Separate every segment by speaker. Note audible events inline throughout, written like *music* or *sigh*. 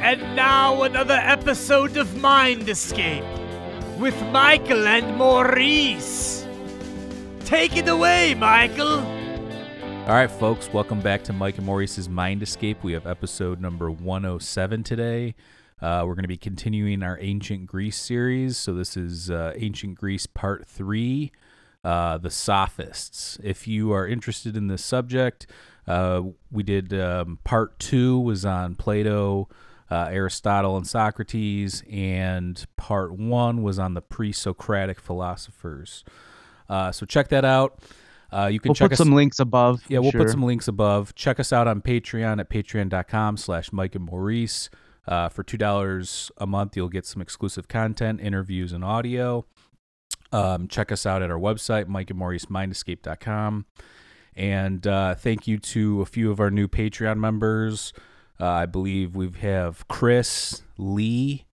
Speaker 1: And now another episode of Mind Escape with Michael and Maurice. Take it away, Michael.
Speaker 2: All right, folks, welcome back to Mike and Maurice's Mind Escape. We have episode number 107 today. Uh, we're going to be continuing our Ancient Greece series. So, this is uh, Ancient Greece Part 3 uh, The Sophists. If you are interested in this subject, uh, we did um, Part 2 was on Plato, uh, Aristotle, and Socrates, and Part 1 was on the pre Socratic philosophers. Uh, so, check that out. Uh, you can
Speaker 3: We'll
Speaker 2: check
Speaker 3: put
Speaker 2: us.
Speaker 3: some links above.
Speaker 2: yeah, we'll
Speaker 3: sure.
Speaker 2: put some links above. Check us out on Patreon at patreon.com slash Mike and Maurice. Uh, for $2 a month, you'll get some exclusive content, interviews, and audio. Um, check us out at our website, Mike and Maurice Mindescape.com. And uh, thank you to a few of our new Patreon members. Uh, I believe we have Chris, Lee,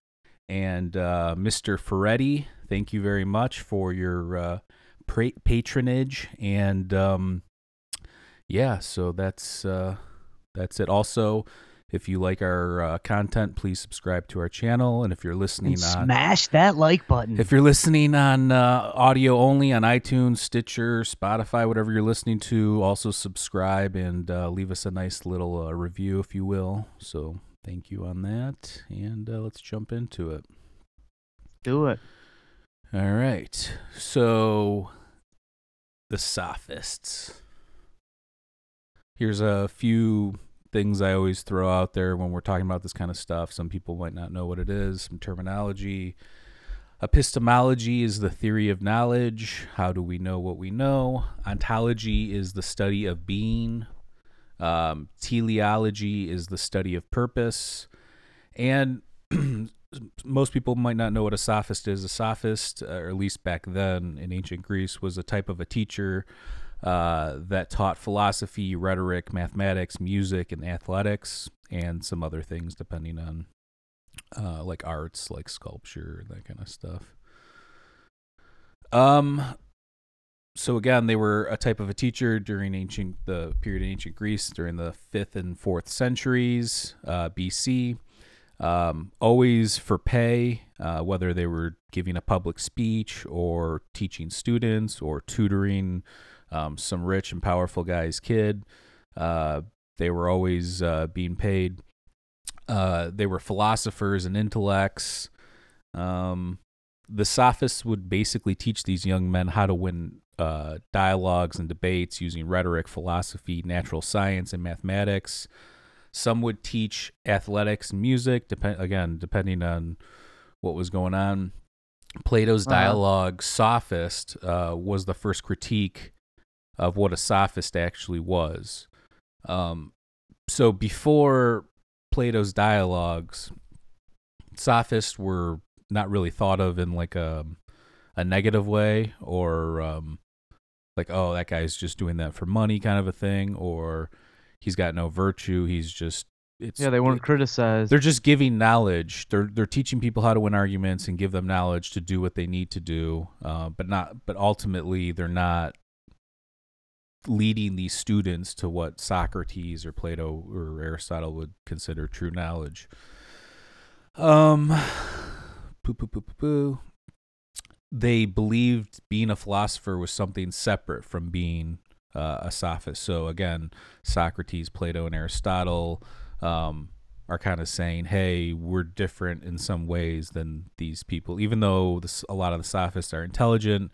Speaker 2: and uh, Mr. Ferretti. Thank you very much for your uh, pra- patronage. And um, yeah, so that's uh, that's it. Also, if you like our uh, content, please subscribe to our channel. And if you're listening
Speaker 3: And
Speaker 2: on
Speaker 3: smash that like button.
Speaker 2: if you're listening on uh, audio only on iTunes, Stitcher, Spotify, whatever you're listening to, also subscribe and uh, leave us a nice little uh, review, if you will. So thank you on that. And uh, let's jump into it.
Speaker 3: Do it.
Speaker 2: All right. So the sophists. Here's a few things I always throw out there when we're talking about this kind of stuff. Some people might not know what it is, some terminology. Epistemology is the theory of knowledge. How do we know what we know? Ontology is the study of being. Um, teleology is the study of purpose. And *clears throat* most people might not know what a sophist is. A sophist, uh, or at least back then in ancient Greece, was a type of a teacher uh, that taught philosophy, rhetoric, mathematics, music, and athletics, and some other things depending on uh, like arts, like sculpture, that kind of stuff. Um. So again, they were a type of a teacher during ancient the period in ancient Greece during the fifth and fourth centuries uh, BC um, always for pay, uh, whether they were giving a public speech or teaching students or tutoring um, some rich and powerful guy's kid. Uh, they were always uh, being paid. Uh, they were philosophers and intellects. Um, the sophists would basically teach these young men how to win uh, dialogues and debates using rhetoric, philosophy, natural science, and mathematics. Some would teach athletics and music, depend again depending on what was going on. Plato's
Speaker 3: Uh-huh.
Speaker 2: dialogue, sophist, uh, was the first critique of what a sophist actually was. Um, so before Plato's dialogues, sophists were not really thought of in like a a negative way or um, like oh that guy's just doing that for money kind of a thing or he's got no virtue he's just it's
Speaker 3: Yeah, they weren't criticized.
Speaker 2: they're just giving knowledge they're they're teaching people how to win arguments and give them knowledge to do what they need to do uh, but not but ultimately they're not leading these students to what Socrates or Plato or Aristotle would consider true knowledge um poo poo poo poo poo they believed being a philosopher was something separate from being uh, a sophist. So again, Socrates, Plato, and Aristotle um, are kind of saying, "Hey, we're different in some ways than these people." Even though this, a lot of the sophists are intelligent,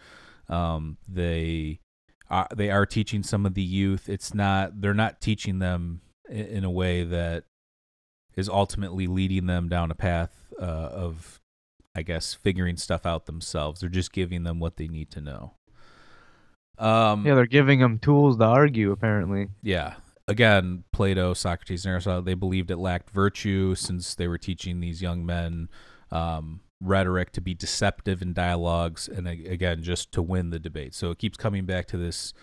Speaker 2: um, they are they are teaching some of the youth. It's not they're not teaching them in a way that is ultimately leading them down a path uh, of I guess figuring stuff out themselves. They're just giving them what they need to know. Um,
Speaker 3: yeah, they're giving them tools to argue. Apparently.
Speaker 2: yeah. Again, Plato, Socrates, and Aristotle, they believed it lacked virtue since they were teaching these young men um, rhetoric to be deceptive in dialogues and, again, just to win the debate. So it keeps coming back to this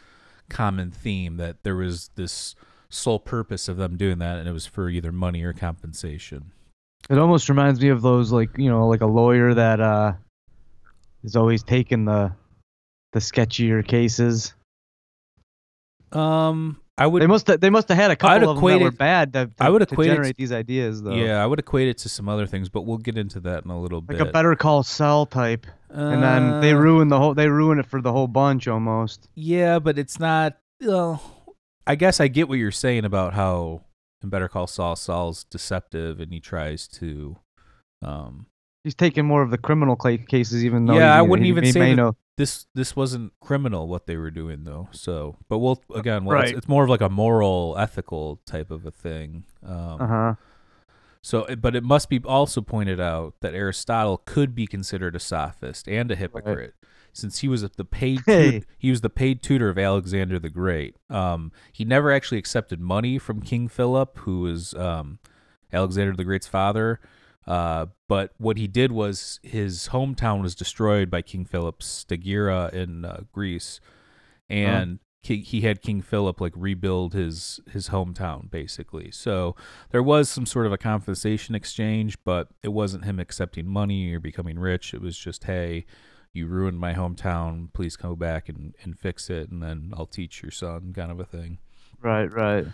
Speaker 2: common theme that there was this sole purpose of them doing that, and it was for either money or compensation.
Speaker 3: It almost reminds me of those like you know like a lawyer that uh is always taking the the sketchier cases.
Speaker 2: Um, I would
Speaker 3: They must have, they must have had a couple of them that were bad to, to,
Speaker 2: I would equate it
Speaker 3: generate
Speaker 2: to-
Speaker 3: these ideas though.
Speaker 2: yeah, I would equate it to some other things, but we'll get into that in a little
Speaker 3: Like
Speaker 2: bit.
Speaker 3: Like a Better Call Saul type, and then they
Speaker 2: Uh,
Speaker 3: ruin the whole. They ruin it for the whole bunch almost.
Speaker 2: Yeah, but it's not. Well, I guess I get what you're saying about how in Better Call Saul, Saul's deceptive and he tries to. Um,
Speaker 3: He's taking more of the criminal cases, even though
Speaker 2: Yeah,
Speaker 3: he,
Speaker 2: I wouldn't
Speaker 3: he,
Speaker 2: even
Speaker 3: he
Speaker 2: say that-
Speaker 3: know.
Speaker 2: This this wasn't criminal what they were doing though. So, but we'll again, well, it's,
Speaker 3: Right.
Speaker 2: it's more of like a moral, ethical type of a thing. Um,
Speaker 3: Uh huh.
Speaker 2: So, but it must be also pointed out that Aristotle could be considered a sophist and a hypocrite, since he was the paid
Speaker 3: Hey.
Speaker 2: he was the paid tutor of Alexander the Great. Um, he never actually accepted money from King Philip, who was um, Alexander the Great's father. Uh, but what he did was his hometown was destroyed by King Philip's Stagira in uh, Greece, and ki- he had King Philip like rebuild his his hometown basically. So there was some sort of a compensation exchange, but it wasn't him accepting money or becoming rich. It was just, hey, you ruined my hometown. Please come back and, and fix it, and then I'll teach your son, kind of a thing.
Speaker 3: Right. Right.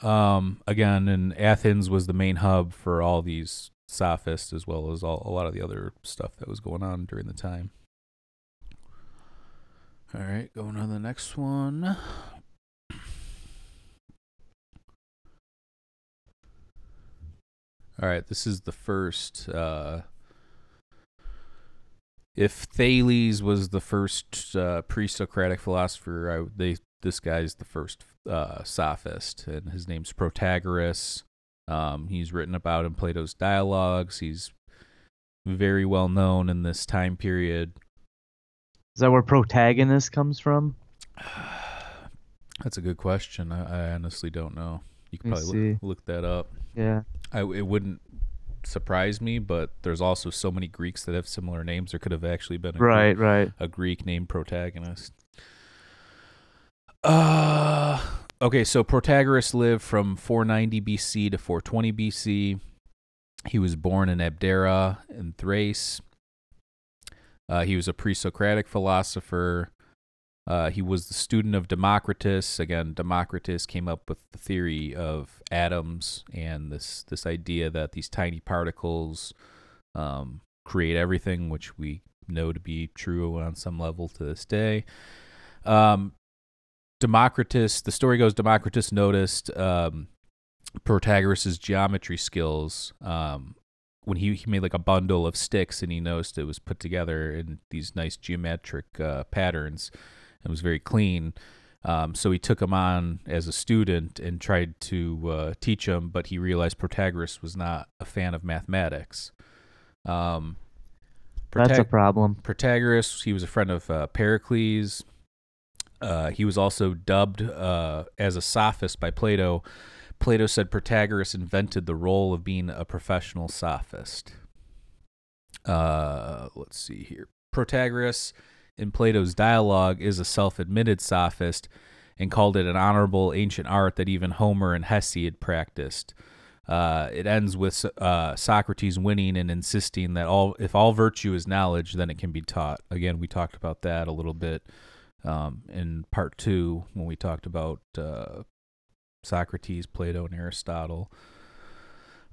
Speaker 2: Um, again, and Athens was the main hub for all these sophists, as well as all, a lot of the other stuff that was going on during the time. All right, going on to the next one. All right, this is the first. Uh, if Thales was the first uh, pre-Socratic philosopher, I, they this guy's the first uh, sophist, and his name's Protagoras. Um, he's written about in Plato's dialogues. He's very well known in this time period.
Speaker 3: Is that where protagonist comes from? *sighs*
Speaker 2: That's a good question. I, I honestly don't know. You could probably look, look that up.
Speaker 3: Yeah.
Speaker 2: I, it wouldn't surprise me, but there's also so many Greeks that have similar names. There could have actually been a Greek-
Speaker 3: Right. Right.
Speaker 2: a Greek named Protagonist. Uh okay, so Protagoras lived from 490 BC to 420 BC. He was born in Abdera in Thrace. Uh, he was a pre-Socratic philosopher. Uh, he was the student of Democritus. Again, Democritus came up with the theory of atoms and this this idea that these tiny particles um, create everything, which we know to be true on some level to this day. Um, Democritus, the story goes, Democritus noticed um, Protagoras' geometry skills um, when he, he made like a bundle of sticks and he noticed it was put together in these nice geometric uh, patterns and was very clean. Um, so he took him on as a student and tried to uh, teach him, but he realized Protagoras was not a fan of mathematics. Um,
Speaker 3: That's a problem.
Speaker 2: Protagoras, he was a friend of uh, Pericles. Uh, he was also dubbed uh, as a sophist by Plato. Plato said Protagoras invented the role of being a professional sophist. Uh, let's see here. Protagoras, in Plato's dialogue, is a self admitted sophist and called it an honorable ancient art that even Homer and Hesiod practiced. Uh, it ends with uh, Socrates winning and insisting that all if all virtue is knowledge, then it can be taught. Again, we talked about that a little bit um, in part two when we talked about uh, Socrates, Plato, and Aristotle.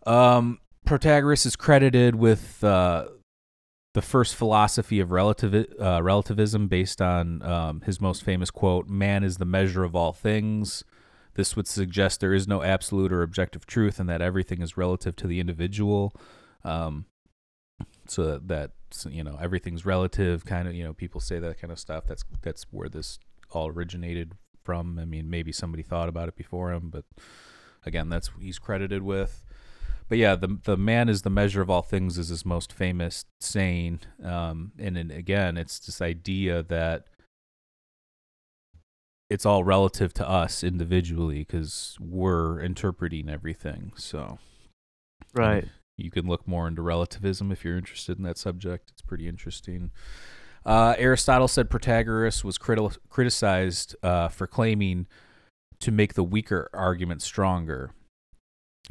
Speaker 2: Um, Protagoras is credited with uh, the first philosophy of uh, relativism based on um, his most famous quote Man is the measure of all things. This would suggest there is no absolute or objective truth and that everything is relative to the individual. Um, so that, you know everything's relative kind of you know people say that kind of stuff that's that's where this all originated from. I mean maybe somebody thought about it before him but again that's he's credited with. But yeah the the man is the measure of all things is his most famous saying um and then again it's this idea that it's all relative to us individually because we're interpreting everything so.
Speaker 3: Right.
Speaker 2: You can look more into relativism if you're interested in that subject. It's pretty interesting. Uh, Aristotle said Protagoras was criti- criticized uh, for claiming to make the weaker argument stronger.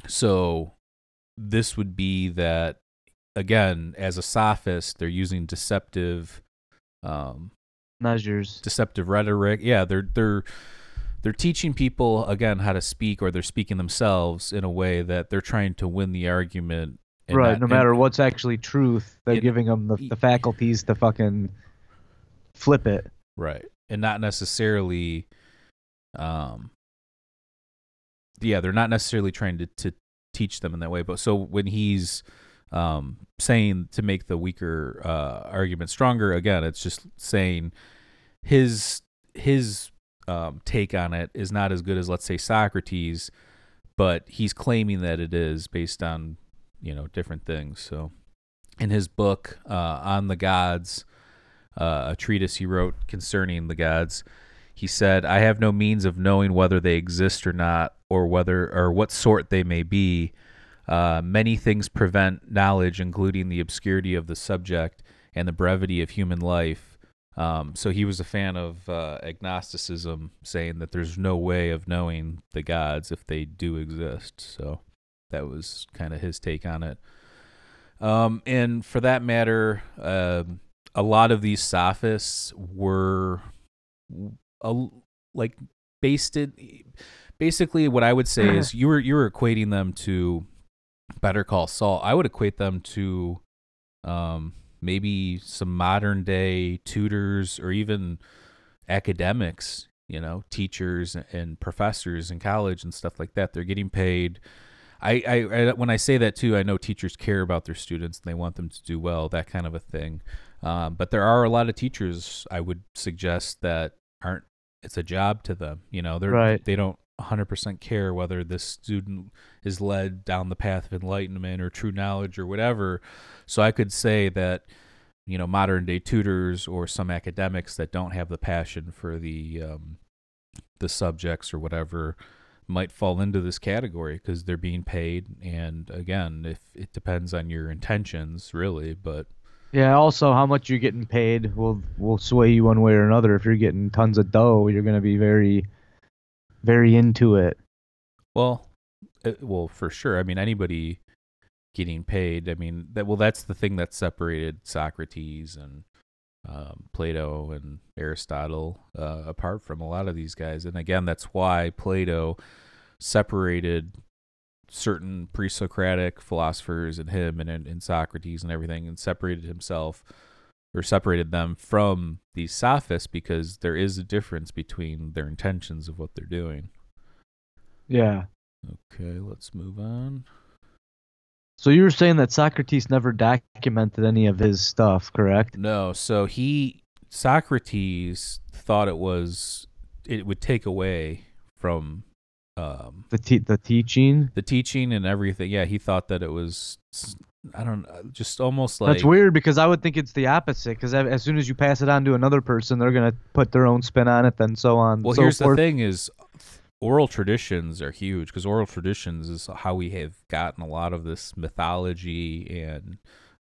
Speaker 2: So, this would be that, again, as a sophist, they're using deceptive um,
Speaker 3: Measures.
Speaker 2: deceptive rhetoric. Yeah, they're they're they're teaching people again how to speak or they're speaking themselves in a way that they're trying to win the argument
Speaker 3: right.
Speaker 2: not-
Speaker 3: no
Speaker 2: and-
Speaker 3: matter what's actually truth, they're
Speaker 2: It-
Speaker 3: giving them the, the faculties to fucking flip it.
Speaker 2: right and not necessarily um yeah they're not necessarily trying to, to teach them in that way but so when he's um saying to make the weaker uh argument stronger again it's just saying his his um take on it is not as good as let's say socrates but he's claiming that it is based on you know different things so in his book uh on the gods uh, a treatise he wrote concerning the gods. He said, "I have no means of knowing whether they exist or not, or whether or what sort they may be. Uh, many things prevent knowledge, including the obscurity of the subject and the brevity of human life." Um, so he was a fan of uh, agnosticism, saying that there's no way of knowing the gods if they do exist. So that was kind of his take on it. Um, and for that matter, um, a lot of these sophists were a, like based it basically what I would say is *clears throat* you were you were equating them to Better Call Saul. I would equate them to um, maybe some modern day tutors or even academics, you know, teachers and professors in college and stuff like that. They're getting paid. I, I, I when I say that too, I know teachers care about their students and they want them to do well, that kind of a thing. Um, but there are a lot of teachers I would suggest that aren't. It's a job to them. You know, they're
Speaker 3: Right.
Speaker 2: they don't 100% care whether this student is led down the path of enlightenment or true knowledge or whatever. So I could say that you know modern day tutors or some academics that don't have the passion for the um, the subjects or whatever might fall into this category because they're being paid and again if it depends on your intentions really but
Speaker 3: Yeah. Also, how much you're getting paid will will sway you one way or another. If you're getting tons of dough, you're gonna be very, very into it.
Speaker 2: Well, uh, well, for sure. I mean, anybody getting paid. I mean, that well, that's the thing that separated Socrates and um, Plato and Aristotle uh, apart from a lot of these guys. And again, that's why Plato separated certain pre-Socratic philosophers and him and, and, and Socrates and everything, and separated himself or separated them from these sophists because there is a difference between their intentions of what they're doing.
Speaker 3: Yeah.
Speaker 2: Okay, let's move on.
Speaker 3: So you were saying that Socrates never documented any of his stuff, correct?
Speaker 2: No, so he Socrates thought it was it would take away from um
Speaker 3: The te- the teaching.
Speaker 2: the teaching and everything. Yeah, he thought that it was I don't know, just almost like
Speaker 3: That's weird because I would think it's the opposite. Because as soon as you pass it on to another person, they're gonna put their own spin on it, then so on.
Speaker 2: Well,
Speaker 3: so
Speaker 2: here's the
Speaker 3: forth.
Speaker 2: thing: is oral traditions are huge because oral traditions is how we have gotten a lot of this mythology and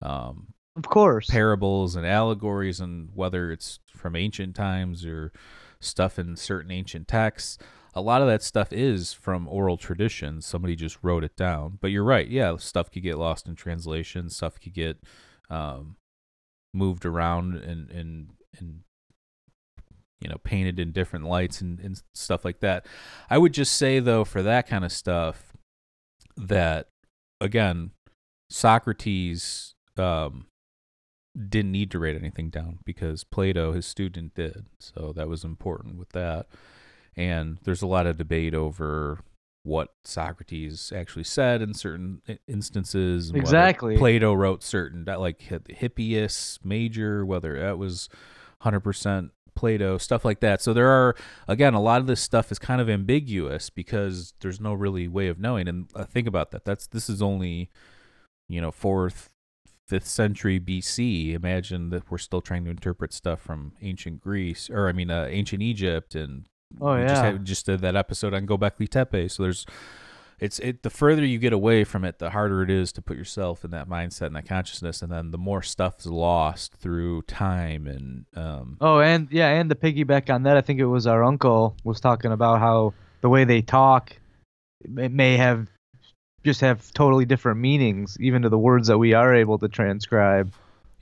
Speaker 2: um,
Speaker 3: Of course.
Speaker 2: parables and allegories, and whether it's from ancient times or stuff in certain ancient texts. A lot of that stuff is from oral tradition. Somebody just wrote it down. But you're right. Yeah, stuff could get lost in translation. Stuff could get um, moved around and and and you know painted in different lights and, and stuff like that. I would just say though, for that kind of stuff, that again, Socrates um, didn't need to write anything down because Plato, his student, did. So that was important with that. And there's a lot of debate over what Socrates actually said in certain instances. and
Speaker 3: Exactly.
Speaker 2: Plato wrote certain, that like Hi- Hippias Major, whether that was 100% Plato, stuff like that. So there are, again, a lot of this stuff is kind of ambiguous because there's no really way of knowing. And uh, think about that. That's this is only, you know, fourth, fifth century BC. Imagine that we're still trying to interpret stuff from ancient Greece, or I mean, uh, ancient Egypt, and
Speaker 3: Oh,
Speaker 2: we just
Speaker 3: yeah.
Speaker 2: had, just did that episode on Gobekli Tepe. So there's, it's it. The further you get away from it, the harder it is to put yourself in that mindset and that consciousness, and then the more stuff is lost through time and um,
Speaker 3: Oh, and yeah, and the piggyback on that, I think it was our uncle was talking about how the way they talk, it may have just have totally different meanings, even to the words that we are able to transcribe.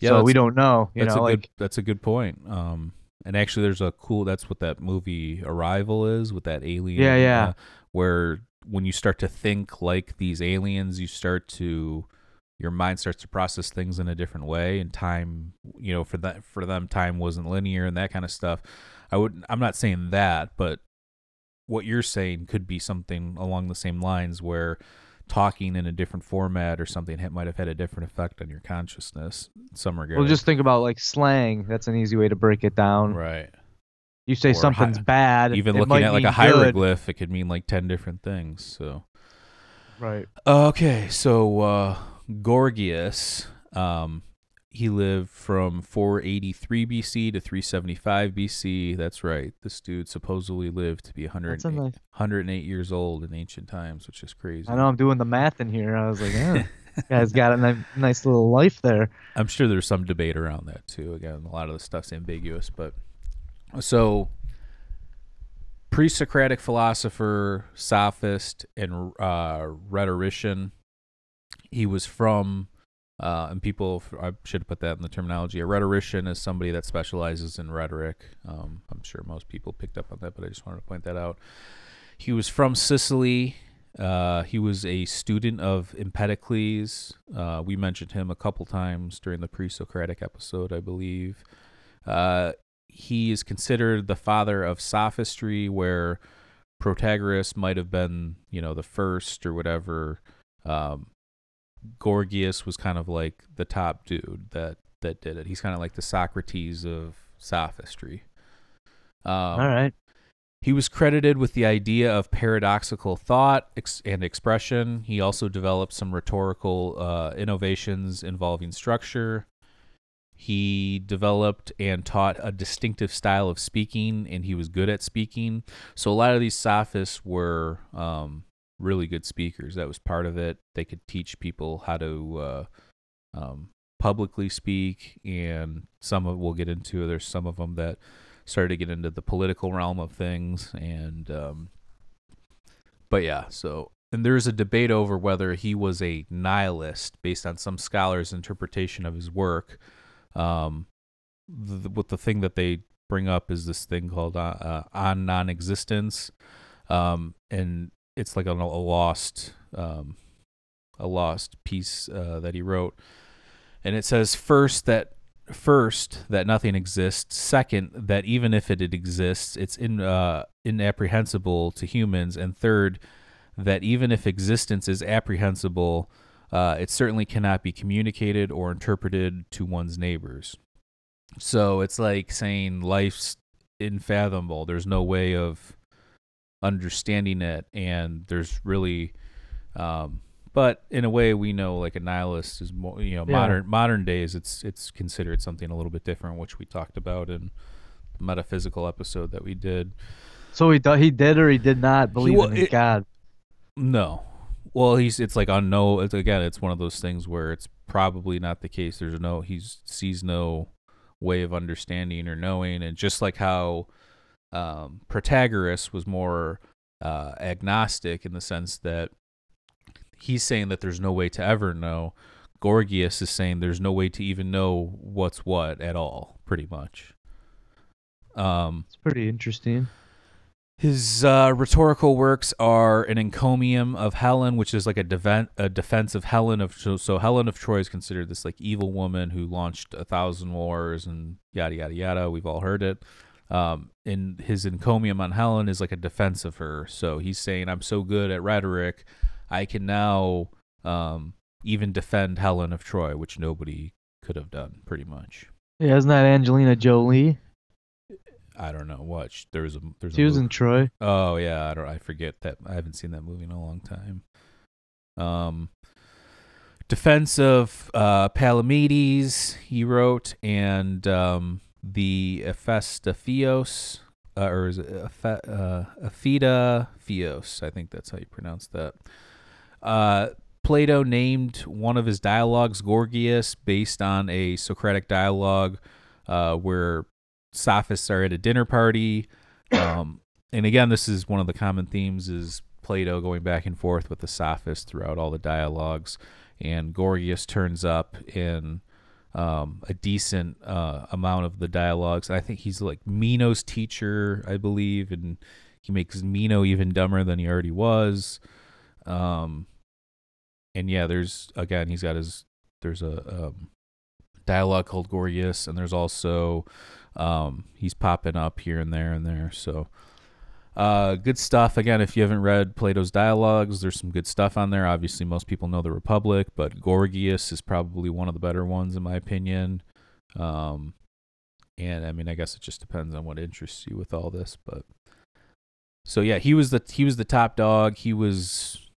Speaker 2: Yeah,
Speaker 3: so we don't know. You know,
Speaker 2: a
Speaker 3: like
Speaker 2: good that's a good point. Um, and actually, there's a cool. That's what that movie Arrival is with that alien.
Speaker 3: Yeah, yeah.
Speaker 2: uh, where when you start to think like these aliens, you start to your mind starts to process things in a different way, and time. You know, for that for them, time wasn't linear and that kind of stuff. I would. I'm not saying that, but what you're saying could be something along the same lines where talking in a different format or something ha- might have had a different effect on your consciousness in some regard.
Speaker 3: Well, just think about like slang. That's an easy way to break it down.
Speaker 2: right.
Speaker 3: You say
Speaker 2: Or
Speaker 3: something's
Speaker 2: hi-
Speaker 3: bad.
Speaker 2: Even
Speaker 3: it
Speaker 2: looking at like a
Speaker 3: mean good.
Speaker 2: hieroglyph, it could mean like ten different things. So
Speaker 3: Right.
Speaker 2: okay, so uh, Gorgias, um, he lived from 483 BC to 375 BC. That's right. This dude supposedly lived to be 108,
Speaker 3: nice.
Speaker 2: 108 years old in ancient times, which is crazy.
Speaker 3: I know I'm doing the math in here. I was like, yeah, *laughs* guy's got a ni- nice little life there.
Speaker 2: I'm sure there's some debate around that too. Again, a lot of the stuff's ambiguous, but so pre-Socratic philosopher, sophist, and uh, rhetorician. He was from, uh, and people I should have put that in the terminology. A rhetorician is somebody that specializes in rhetoric. Um, I'm sure most people picked up on that, but I just wanted to point that out. He was from Sicily. Uh, he was a student of Empedocles. Uh, we mentioned him a couple times during the pre-Socratic episode, I believe. Uh, he is considered the father of sophistry, where Protagoras might have been, you know, the first or whatever. Um, Gorgias was kind of like the top dude that that did it. He's kind of like the Socrates of sophistry. Um,
Speaker 3: All right.
Speaker 2: he was credited with the idea of paradoxical thought ex- and expression. He also developed some rhetorical uh, innovations involving structure. He developed and taught a distinctive style of speaking, and he was good at speaking. So a lot of these sophists were um, really good speakers. That was part of it. They could teach people how to uh, um, publicly speak, and some of we'll get into. There's some of them that started to get into the political realm of things and um but yeah so and there's a debate over whether he was a nihilist based on some scholars interpretation of his work um the, the thing that they bring up is this thing called uh, uh, on non-existence um and it's like a, a lost um a lost piece uh, that he wrote. And it says first that first that nothing exists. Second that even if it exists it's in uh inapprehensible to humans. And third that even if existence is apprehensible uh it certainly cannot be communicated or interpreted to one's neighbors. So it's like saying life's unfathomable there's no way of understanding it and there's really um but in a way we know like a nihilist is more you know
Speaker 3: Yeah.
Speaker 2: modern modern days it's it's considered something a little bit different which we talked about in the metaphysical episode that we did
Speaker 3: So he do- he did or he did not believe
Speaker 2: wa-
Speaker 3: in
Speaker 2: it-
Speaker 3: God.
Speaker 2: no well he's it's like on no it's again it's one of those things where it's probably not the case there's no he sees no way of understanding or knowing and just like how um protagoras was more uh agnostic in the sense that he's saying that there's no way to ever know gorgias is saying there's no way to even know what's what at all pretty much um
Speaker 3: It's pretty interesting.
Speaker 2: his uh, rhetorical works are an encomium of Helen, which is like a, deven- a defense of Helen of so, so Helen of Troy is considered this like evil woman who launched a thousand wars and yada yada yada. We've all heard it. Um, and his encomium on Helen is like a defense of her. So he's saying, "I'm so good at rhetoric, I can now um, even defend Helen of Troy, which nobody could have done, pretty much."
Speaker 3: Yeah, isn't that Angelina Jolie?
Speaker 2: I don't know what sh- there's a there's a
Speaker 3: She
Speaker 2: a
Speaker 3: was
Speaker 2: movie-
Speaker 3: in Troy.
Speaker 2: Oh yeah, I don't. I forget that. I haven't seen that movie in a long time. Um, defense of uh, Palamedes, he wrote, and um, the Ephestaphios, uh, or is it Ephe- uh, Ephida Theos? I think that's how you pronounce that. Uh, Plato named one of his dialogues Gorgias based on a Socratic dialogue uh, where sophists are at a dinner party. Um, and again, this is one of the common themes is Plato going back and forth with the sophists throughout all the dialogues. And Gorgias turns up in um, a decent uh, amount of the dialogues. I think he's like Meno's teacher, I believe, and he makes Meno even dumber than he already was. Um, and yeah, there's again, he's got his there's a um, dialogue called Gorgias, and there's also um, he's popping up here and there and there. So uh, good stuff. Again, if you haven't read Plato's dialogues, there's some good stuff on there. Obviously, most people know the Republic, but Gorgias is probably one of the better ones in my opinion. Um, and I mean, I guess it just depends on what interests you with all this, but so yeah, he was the he was the top dog. He was,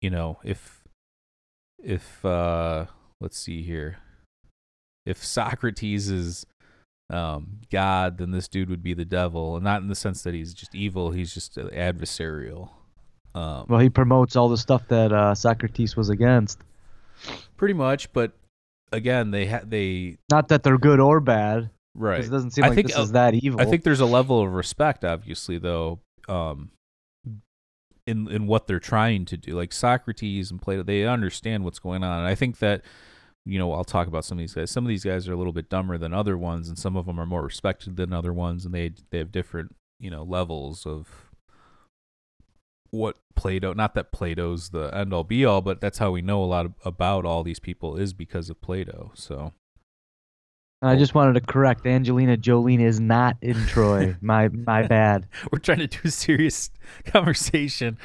Speaker 2: you know, if if uh, let's see here, if Socrates is um, God, then this dude would be the devil, and not in the sense that he's just evil. He's just adversarial. Um,
Speaker 3: well, he promotes all the stuff that uh, Socrates was against.
Speaker 2: Pretty much, but again, they ha- they
Speaker 3: not that they're good or bad.
Speaker 2: Right.
Speaker 3: It doesn't seem like this is that evil.
Speaker 2: I think there's a level of respect, obviously, though, um, in in what they're trying to do. Like Socrates and Plato, they understand what's going on. And I think that you know, I'll talk about some of these guys. Some of these guys are a little bit dumber than other ones, and some of them are more respected than other ones, and they they have different you know levels of what Plato. Not that Plato's the end all be all, but that's how we know a lot of, about all these people is because of Plato. So.
Speaker 3: I just wanted to correct Angelina Jolie is not in Troy. *laughs* my my bad. *laughs*
Speaker 2: We're trying to do a serious *laughs* conversation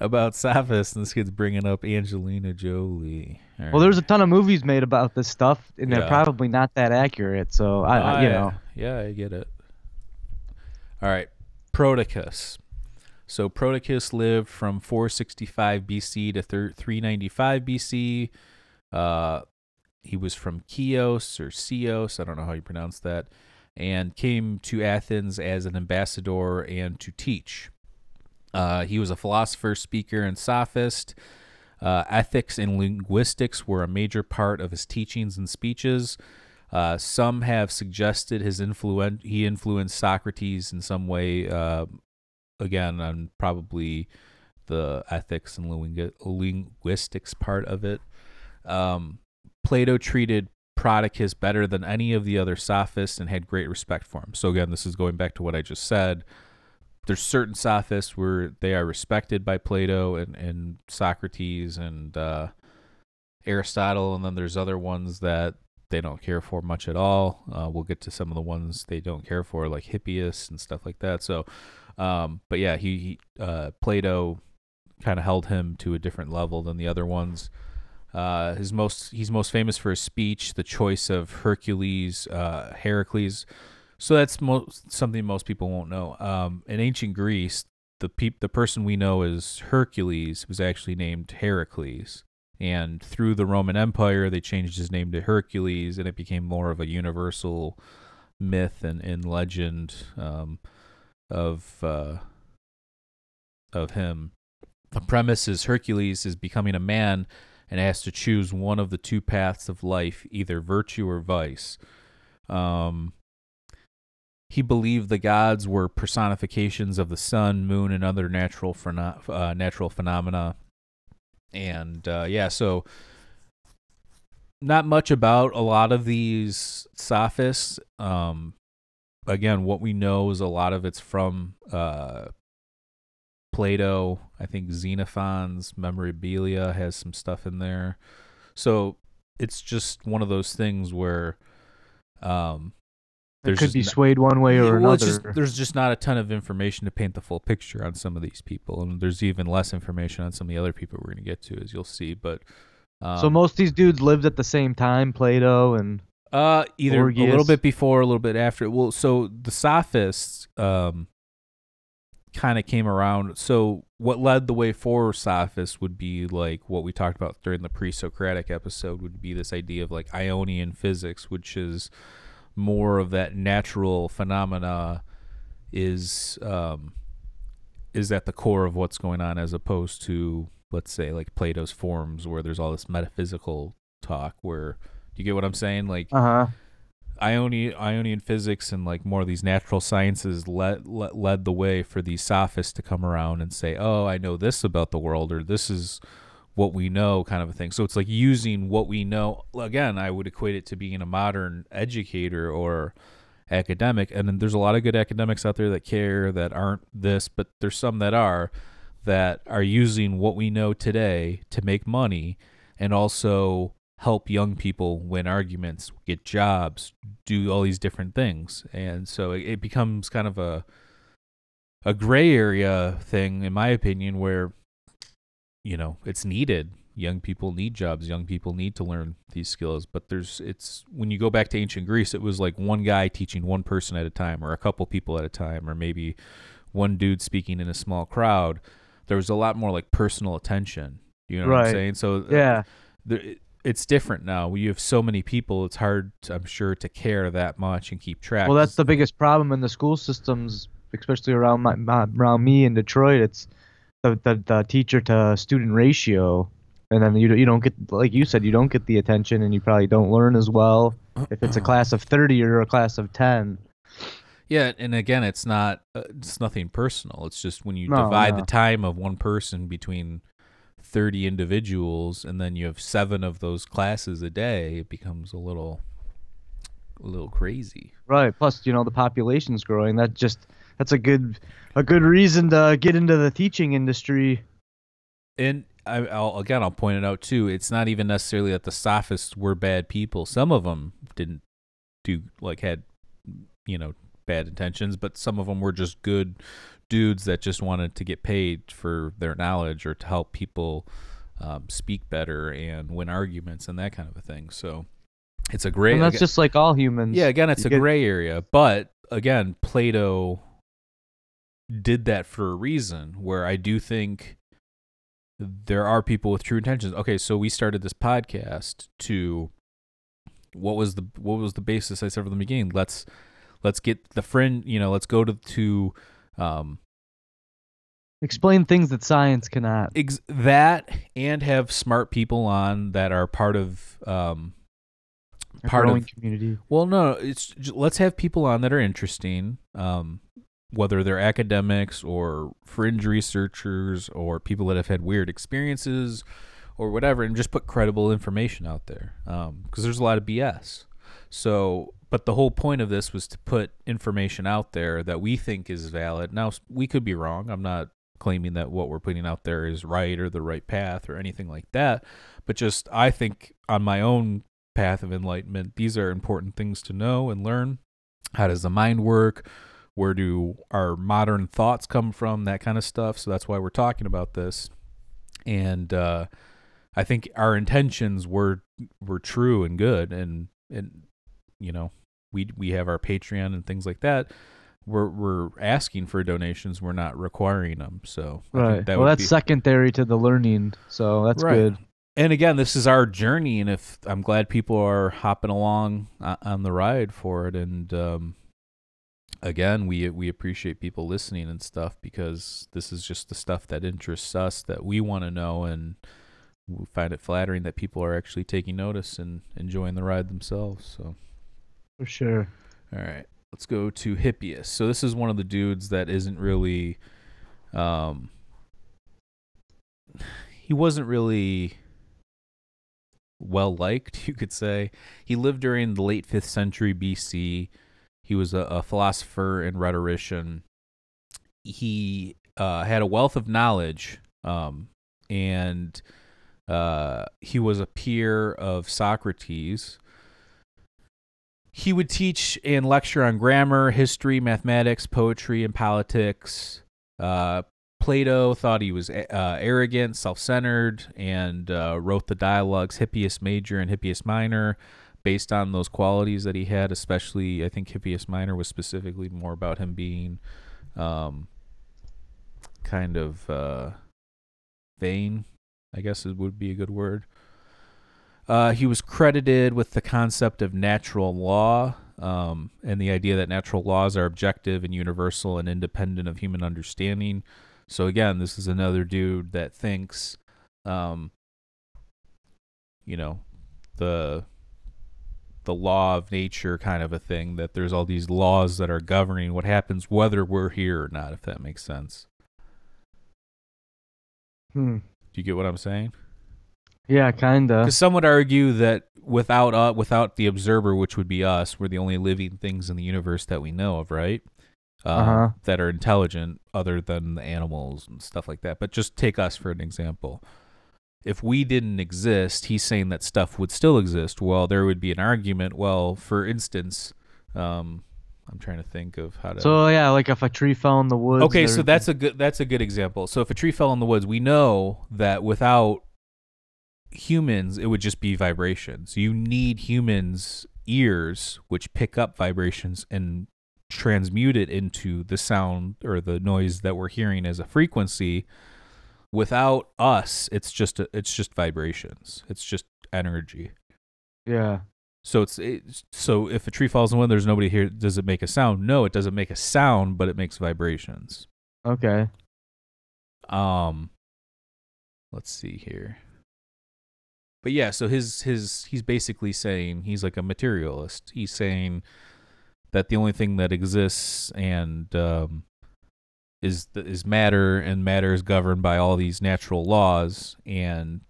Speaker 2: about Sophist, and this kid's bringing up Angelina Jolie.
Speaker 3: Well, there's a ton of movies made about this stuff, and yeah. they're probably not that accurate. So I, I you know,
Speaker 2: yeah, I get it. All right, Prodicus. So Prodicus lived from 465 BC to 395 BC. Uh, he was from Chios or Chios, I don't know how you pronounce that, and came to Athens as an ambassador and to teach. Uh, he was a philosopher, speaker, and sophist. Uh, ethics and linguistics were a major part of his teachings and speeches. Uh, some have suggested his influen- he influenced Socrates in some way. Uh, again, on probably the ethics and linguistics part of it. Um, Plato treated Prodicus better than any of the other sophists and had great respect for him. So again, this is going back to what I just said. There's certain sophists where they are respected by Plato and, and Socrates and uh, Aristotle, and then there's other ones that they don't care for much at all. Uh, we'll get to some of the ones they don't care for, like Hippias and stuff like that. So, um, but yeah, he, he uh, Plato kind of held him to a different level than the other ones. Uh, his most he's most famous for his speech, the choice of Hercules, uh, Heracles. So that's most, something most people won't know. Um, in ancient Greece, the peop, the person we know as Hercules was actually named Heracles, and through the Roman Empire, they changed his name to Hercules, and it became more of a universal myth and, and legend um, of uh, of him. The premise is Hercules is becoming a man and has to choose one of the two paths of life, either virtue or vice. Um, he believed the gods were personifications of the sun, moon, and other natural pheno- uh, natural phenomena. And uh, yeah, so not much about a lot of these sophists. Um, again, what we know is a lot of it's from uh, Plato. I think Xenophon's Memorabilia has some stuff in there. So it's just one of those things where um,
Speaker 3: there could be swayed one way or well, another.
Speaker 2: Just, there's just not a ton of information to paint the full picture on some of these people, and there's even less information on some of the other people we're going to get to, as you'll see. But
Speaker 3: um, so most of these dudes lived at the same time, Plato and
Speaker 2: uh, either a little bit before, a little bit after. Well, so the Sophists, um, kind of came around. So what led the way for Sophists would be like what we talked about during the pre-Socratic episode would be this idea of like Ionian physics, which is more of that natural phenomena is um, is at the core of what's going on as opposed to let's say like Plato's forms where there's all this metaphysical talk where do you get what I'm saying? Like
Speaker 3: uh-huh.
Speaker 2: Ionian, Ionian physics and like more of these natural sciences led, led led the way for these sophists to come around and say, "Oh, I know this about the world," or "This is what we know kind of a thing. So it's like using what we know. Again, I would equate it to being a modern educator or academic. And then there's a lot of good academics out there that care that aren't this, but there's some that are that are using what we know today to make money and also help young people win arguments, get jobs, do all these different things. And so it, it becomes kind of a a gray area thing in my opinion where you know, it's needed. Young people need jobs. Young people need to learn these skills. But there's, it's when you go back to ancient Greece, it was like one guy teaching one person at a time, or a couple people at a time, or maybe one dude speaking in a small crowd. There was a lot more like personal attention. You know what I'm saying? So uh,
Speaker 3: Yeah.
Speaker 2: it's different now. You have so many people, it's hard, I'm sure, to care that much and keep track.
Speaker 3: Well, that's the biggest problem in the school systems, especially around my, my around me in Detroit. It's the, the the teacher to student ratio, and then you don't- you don't get like you said you don't get the attention, and you probably don't learn as well if it's a class of thirty or a class of ten.
Speaker 2: Yeah, and again, it's not uh, it's nothing personal. It's just when you
Speaker 3: No,
Speaker 2: divide
Speaker 3: no.
Speaker 2: the time of one person between 30 individuals and then you have 7 of those classes a day, it becomes a little a little crazy.
Speaker 3: Right. Plus, you know, the population's growing. That just that's a good a good reason to get into the teaching industry.
Speaker 2: And I, I'll again, I'll point it out too. It's not even necessarily that the sophists were bad people. Some of them didn't do like had you know bad intentions, but some of them were just good dudes that just wanted to get paid for their knowledge or to help people um, speak better and win arguments and that kind of a thing. So it's a great.
Speaker 3: And that's just like all humans.
Speaker 2: Yeah, again, it's
Speaker 3: You
Speaker 2: a
Speaker 3: get-
Speaker 2: gray area, but again, Plato did that for a reason. Where I do think there are people with true intentions. Okay, so we started this podcast to what was the what was the basis I said from the beginning? Let's let's get the friend, you know, let's go to to um
Speaker 3: Explain things that science cannot.
Speaker 2: ex- that and have smart people on that are part of um part of
Speaker 3: community.
Speaker 2: Well, no, it's let's have people on that are interesting, um, whether they're academics or fringe researchers or people that have had weird experiences or whatever, and just put credible information out there um, because there's a lot of BS. So, but the whole point of this was to put information out there that we think is valid. Now, we could be wrong. I'm not claiming that what we're putting out there is right or the right path or anything like that, but just I think on my own path of enlightenment, these are important things to know and learn. How does the mind work? Where do our modern thoughts come from? That kind of stuff. So that's why we're talking about this. And uh, I think our intentions were were true and good, and and you know we we have our Patreon and things like that. We're we're asking for donations. We're not requiring them. So I think
Speaker 3: Right.
Speaker 2: that
Speaker 3: well, that's
Speaker 2: be,
Speaker 3: secondary to the learning, so that's
Speaker 2: Right.
Speaker 3: good.
Speaker 2: and again, this is our journey, and if I'm glad people are hopping along on the ride for it, and um, again, we we appreciate people listening and stuff because this is just the stuff that interests us that we want to know, and we find it flattering that people are actually taking notice and enjoying the ride themselves. So,
Speaker 3: For sure.
Speaker 2: all right, let's go to Hippias. So this is one of the dudes that isn't really, um, he wasn't really well liked, *laughs* you could say. He lived during the late fifth century BC. He was a, a philosopher and rhetorician. He uh, had a wealth of knowledge, um, and uh, he was a peer of Socrates. He would teach and lecture on grammar, history, mathematics, poetry, and politics. Uh, Plato thought he was uh, arrogant, self-centered, and uh, wrote the dialogues Hippias Major and Hippias Minor based on those qualities that he had. Especially, I think Hippias Minor was specifically more about him being um, kind of uh, vain. I guess it would be a good word. Uh, he was credited with the concept of natural law um, and the idea that natural laws are objective and universal and independent of human understanding. So again, this is another dude that thinks, um, you know, the the law of nature kind of a thing. That there's all these laws that are governing what happens whether we're here or not. If that makes sense.
Speaker 3: Hmm.
Speaker 2: Do you get what I'm saying?
Speaker 3: Yeah, kinda.
Speaker 2: Because some would argue that without uh, without the observer, which would be us, we're the only living things in the universe that we know of, right? Uh,
Speaker 3: Uh-huh.
Speaker 2: That are intelligent, other than the animals and stuff like that. But just take us for an example. If we didn't exist, he's saying that stuff would still exist. Well, there would be an argument. Well, for instance, um, I'm trying to think of how to.
Speaker 3: So yeah, like if a tree fell in the woods.
Speaker 2: Okay, so that's a good that's a good example. So if a tree fell in the woods, we know that without humans, it would just be vibrations. You need humans' ears, which pick up vibrations and transmute it into the sound or the noise that we're hearing as a frequency. Without us, it's just a, it's just vibrations. It's just energy.
Speaker 3: yeah.
Speaker 2: So it's, it's so if a tree falls in the wind, there's nobody here. Does it make a sound? No, it doesn't make a sound, but it makes vibrations.
Speaker 3: Okay.
Speaker 2: Um let's see here. But yeah, so his his he's basically saying he's like a materialist. He's saying that the only thing that exists and um is is matter and matter is governed by all these natural laws and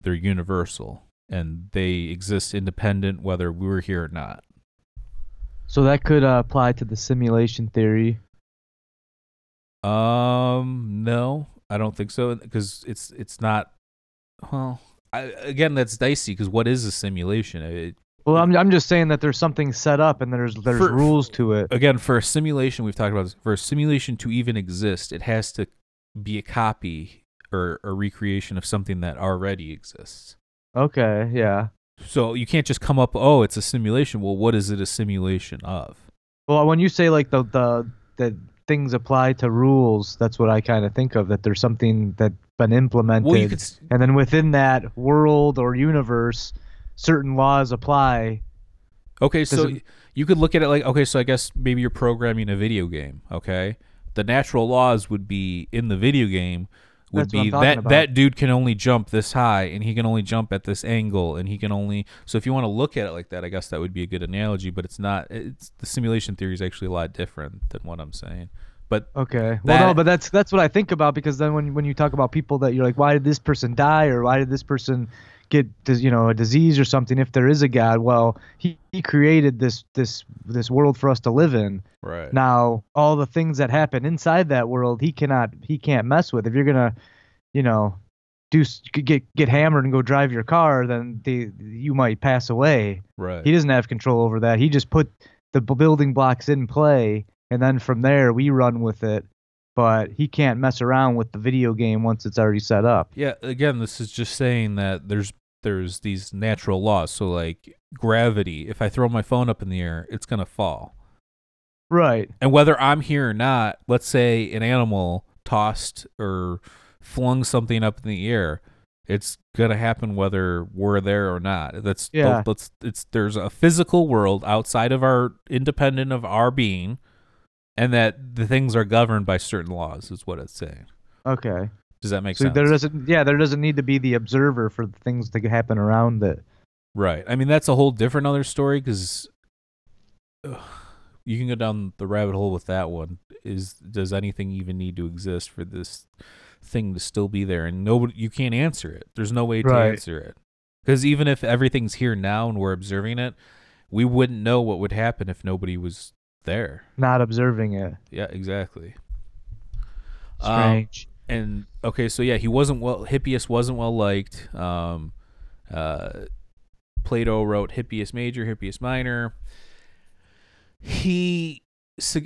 Speaker 2: they're universal and they exist independent whether we were here or not.
Speaker 3: So that could uh, apply to the simulation theory.
Speaker 2: Um, no, I don't think so because it's it's not. Well, I, again, that's dicey because what is a simulation? It,
Speaker 3: Well, I'm I'm just saying that there's something set up and there's there's
Speaker 2: For-
Speaker 3: rules to it.
Speaker 2: again, for a simulation, we've talked about this. For a simulation to even exist, it has to be a copy or a recreation of something that already exists.
Speaker 3: Okay. Yeah.
Speaker 2: So you can't just come up, oh, it's a simulation. Well, what is it a simulation of?
Speaker 3: Well, when you say like the the that things apply to rules, that's what I kind of think of. That there's something that been implemented,
Speaker 2: Well, could.
Speaker 3: and then within that world or universe, certain laws apply.
Speaker 2: Okay, so
Speaker 3: it-
Speaker 2: you could look at it like okay, so I guess maybe you're programming a video game. Okay, the natural laws would be in the video game would
Speaker 3: That's what I'm
Speaker 2: be that
Speaker 3: about.
Speaker 2: that dude can only jump this high and he can only jump at this angle and he can only so if you want to look at it like that, I guess that would be a good analogy. But it's not. It's the simulation theory is actually a lot different than what I'm saying. But
Speaker 3: Okay. Well, no, but that's that's what I think about because then when when you talk about people that you're like, why did this person die or why did this person get you know a disease or something? If there is a God, well, he, he created this this this world for us to live in.
Speaker 2: right,
Speaker 3: Now, all the things that happen inside that world, he cannot he can't mess with. If you're gonna, you know, do get get hammered and go drive your car, then the you might pass away.
Speaker 2: right.
Speaker 3: He doesn't have control over that. He just put the building blocks in play, and then from there we run with it. But he can't mess around with the video game once it's already set up.
Speaker 2: Yeah, again, this is just saying that there's there's these natural laws. So like gravity, if I throw my phone up in the air, it's gonna fall.
Speaker 3: Right.
Speaker 2: And whether I'm here or not, let's say an animal tossed or flung something up in the air, it's gonna happen whether we're there or not. That's
Speaker 3: Yeah.
Speaker 2: Let's. It's there's a physical world outside of our independent of our being, and that the things are governed by certain laws. Is what it's saying.
Speaker 3: Okay.
Speaker 2: Does that make
Speaker 3: So
Speaker 2: sense?
Speaker 3: there doesn't yeah there doesn't need to be the observer for the things to happen around it.
Speaker 2: Right. I mean, that's a whole different other story because you can go down the rabbit hole with that one. Is does anything even need to exist for this thing to still be there? And nobody, you can't answer it. There's no way to
Speaker 3: Right.
Speaker 2: answer it because even if everything's here now and we're observing it, we wouldn't know what would happen if nobody was there.
Speaker 3: Not observing it.
Speaker 2: Yeah, exactly. Um,
Speaker 3: Strange.
Speaker 2: and okay, so yeah, he wasn't well. Hippias wasn't well liked. Um, uh, Plato wrote Hippias Major, Hippias Minor. He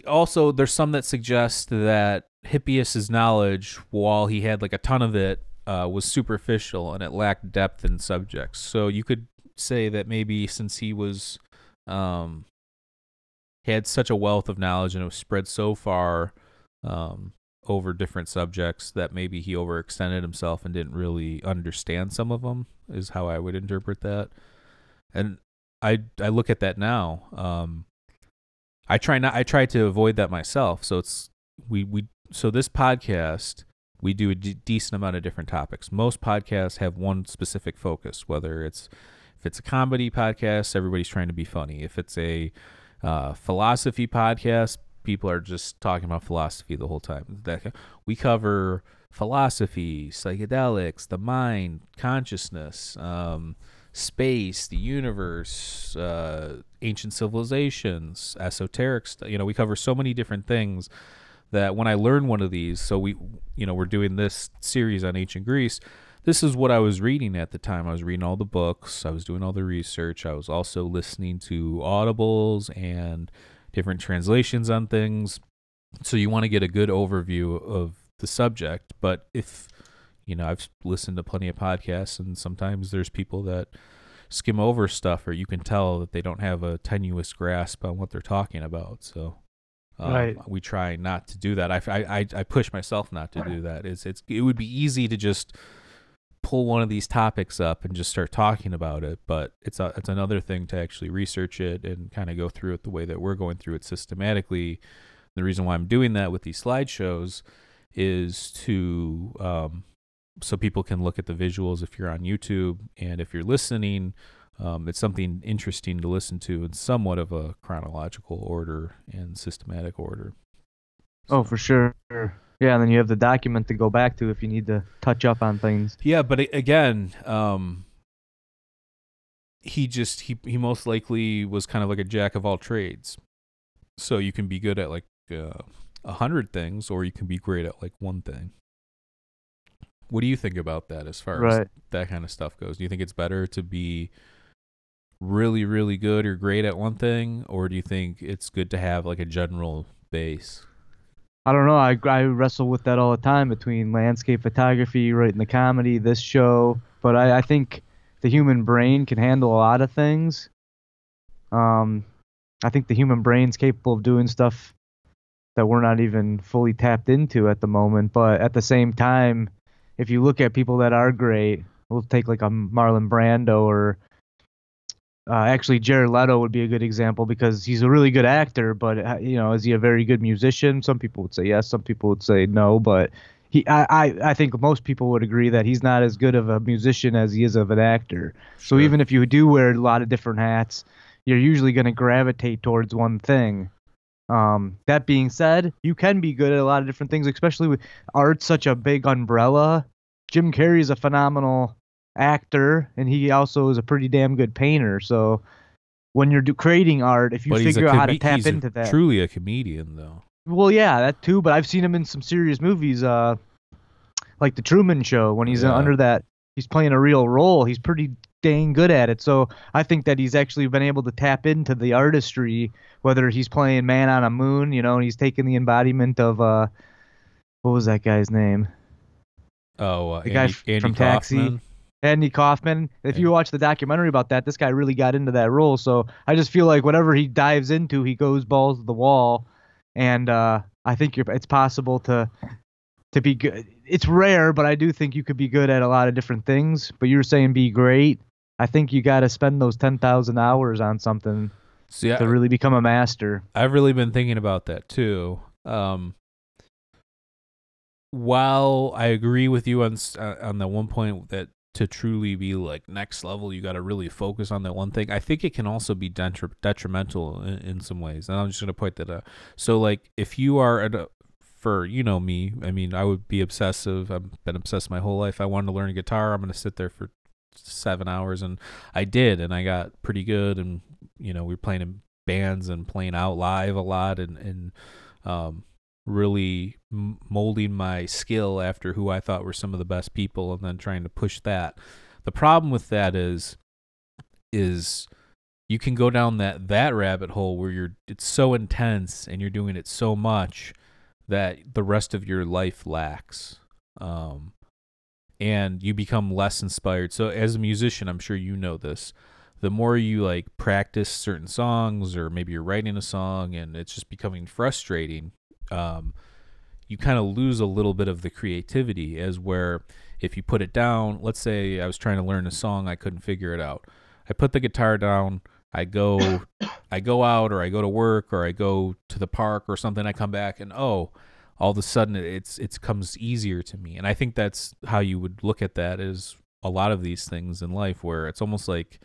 Speaker 2: also there's some that suggest that Hippias's knowledge, while he had like a ton of it, uh, was superficial and it lacked depth in subjects. So you could say that maybe since he was, um, he had such a wealth of knowledge and it was spread so far, um, over different subjects that maybe he overextended himself and didn't really understand some of them is how I would interpret that. And I I look at that now. Um I try not I try to avoid that myself. So it's we we so this podcast we do a d- decent amount of different topics. Most podcasts have one specific focus, whether it's if it's a comedy podcast, everybody's trying to be funny. If it's a uh, philosophy podcast, people are just talking about philosophy the whole time. We cover philosophy, psychedelics, the mind, consciousness, um, space, the universe, uh, ancient civilizations, esoteric stuff. You know, we cover so many different things that when I learn one of these, so we, you know, we're doing this series on ancient Greece. This is what I was reading at the time. I was reading all the books. I was doing all the research. I was also listening to audibles and different translations on things. So you want to get a good overview of the subject. But if you know, I've listened to plenty of podcasts, and sometimes there's people that skim over stuff, or you can tell that they don't have a tenuous grasp on what they're talking about. So, um,
Speaker 3: Right.
Speaker 2: we try not to do that. I, I, I- I push myself not to do that. It's, it's, it would be easy to just pull one of these topics up and just start talking about it, but it's a, it's another thing to actually research it and kind of go through it the way that we're going through it systematically. The reason why I'm doing that with these slideshows is to um, so people can look at the visuals if you're on YouTube and if you're listening. Um, it's something interesting to listen to in somewhat of a chronological order and systematic order.
Speaker 3: Oh, for sure. Yeah, and then you have the document to go back to if you need to touch up on things.
Speaker 2: Yeah, but again, um, he just he he most likely was kind of like a jack of all trades. So you can be good at like uh, a hundred things, or you can be great at like one thing. What do you think about that as far as that kind of stuff goes? Do you think it's better to be really, really good or great at one thing, or do you think it's good to have like a general base?
Speaker 3: I don't know. I, I wrestle with that all the time between landscape photography, writing the comedy, this show. But I, I think the human brain can handle a lot of things. Um, I think the human brain's capable of doing stuff that we're not even fully tapped into at the moment. But at the same time, if you look at people that are great, we'll take like a Marlon Brando or uh, actually, Jared Leto would be a good example because he's a really good actor, but uh, you know, is he a very good musician? Some people would say yes, some people would say no, but he, I, I, I think most people would agree that he's not as good of a musician as he is of an actor. So even if you do wear a lot of different hats, you're usually going to gravitate towards one thing. Um, that being said, you can be good at a lot of different things, especially with art's such a big umbrella. Jim Carrey's a phenomenal actor, and he also is a pretty damn good painter. So when you're do- creating art, if you
Speaker 2: but
Speaker 3: figure out how to tap into that,
Speaker 2: truly a comedian, though.
Speaker 3: well, yeah, that too. But I've seen him in some serious movies, uh, like The Truman Show. When he's uh
Speaker 2: Yeah.
Speaker 3: under that, he's playing a real role. He's pretty dang good at it. So I think that he's actually been able to tap into the artistry, whether he's playing Man on a Moon, you know, and he's taking the embodiment of uh, what was that guy's name?
Speaker 2: Oh, uh,
Speaker 3: The guy f-
Speaker 2: Andy
Speaker 3: from Taxi. Andy Kaufman. If you watch the documentary about that, this guy really got into that role. So I just feel like whatever he dives into, he goes balls to the wall, and uh, I think you're, it's possible to to be good. It's rare, but I do think you could be good at a lot of different things. But you're saying be great. I think you got to spend those ten thousand hours on something
Speaker 2: See, I,
Speaker 3: to really become a master.
Speaker 2: I've really been thinking about that too. Um, while I agree with you on uh, on the one point that to truly be like next level, you got to really focus on that one thing. I think it can also be detri- detrimental in, in some ways, and I'm just gonna point that out. So, like, if you are a for you know me, I mean, I would be obsessive. I've been obsessed my whole life. I wanted to learn guitar. I'm gonna sit there for seven hours, and I did, and I got pretty good. And you know, we were playing in bands and playing out live a lot, and and um, really molding my skill after who I thought were some of the best people, and then trying to push that. The problem with that is, is you can go down that that rabbit hole where you're it's so intense and you're doing it so much that the rest of your life lacks. Um, and you become less inspired. So as a musician, I'm sure you know this. The more you like practice certain songs or maybe you're writing a song and it's just becoming frustrating, um, you kind of lose a little bit of the creativity as where if you put it down, let's say I was trying to learn a song, I couldn't figure it out. I put the guitar down, I go I go out or I go to work or I go to the park or something, I come back and oh, all of a sudden it's it comes easier to me. And I think that's how you would look at that is a lot of these things in life where it's almost like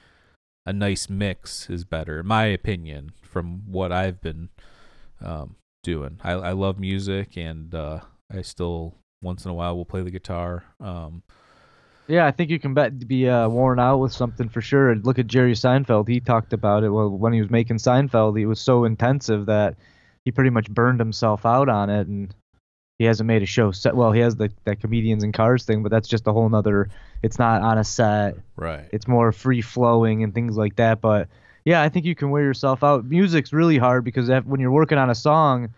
Speaker 2: a nice mix is better, in my opinion, from what I've been um, doing. I, I love music and uh, I still once in a while will play the guitar. Um,
Speaker 3: Yeah, I think you can bet be uh, worn out with something for sure. Look at Jerry Seinfeld. He talked about it. Well, when he was making Seinfeld, he was so intensive that he pretty much burned himself out on it, and he hasn't made a show set. Well, he has the that comedians and cars thing, but that's just a whole nother. It's not on a set.
Speaker 2: right.
Speaker 3: It's more free flowing and things like that. But yeah, I think you can wear yourself out. Music's really hard because when you're working on a song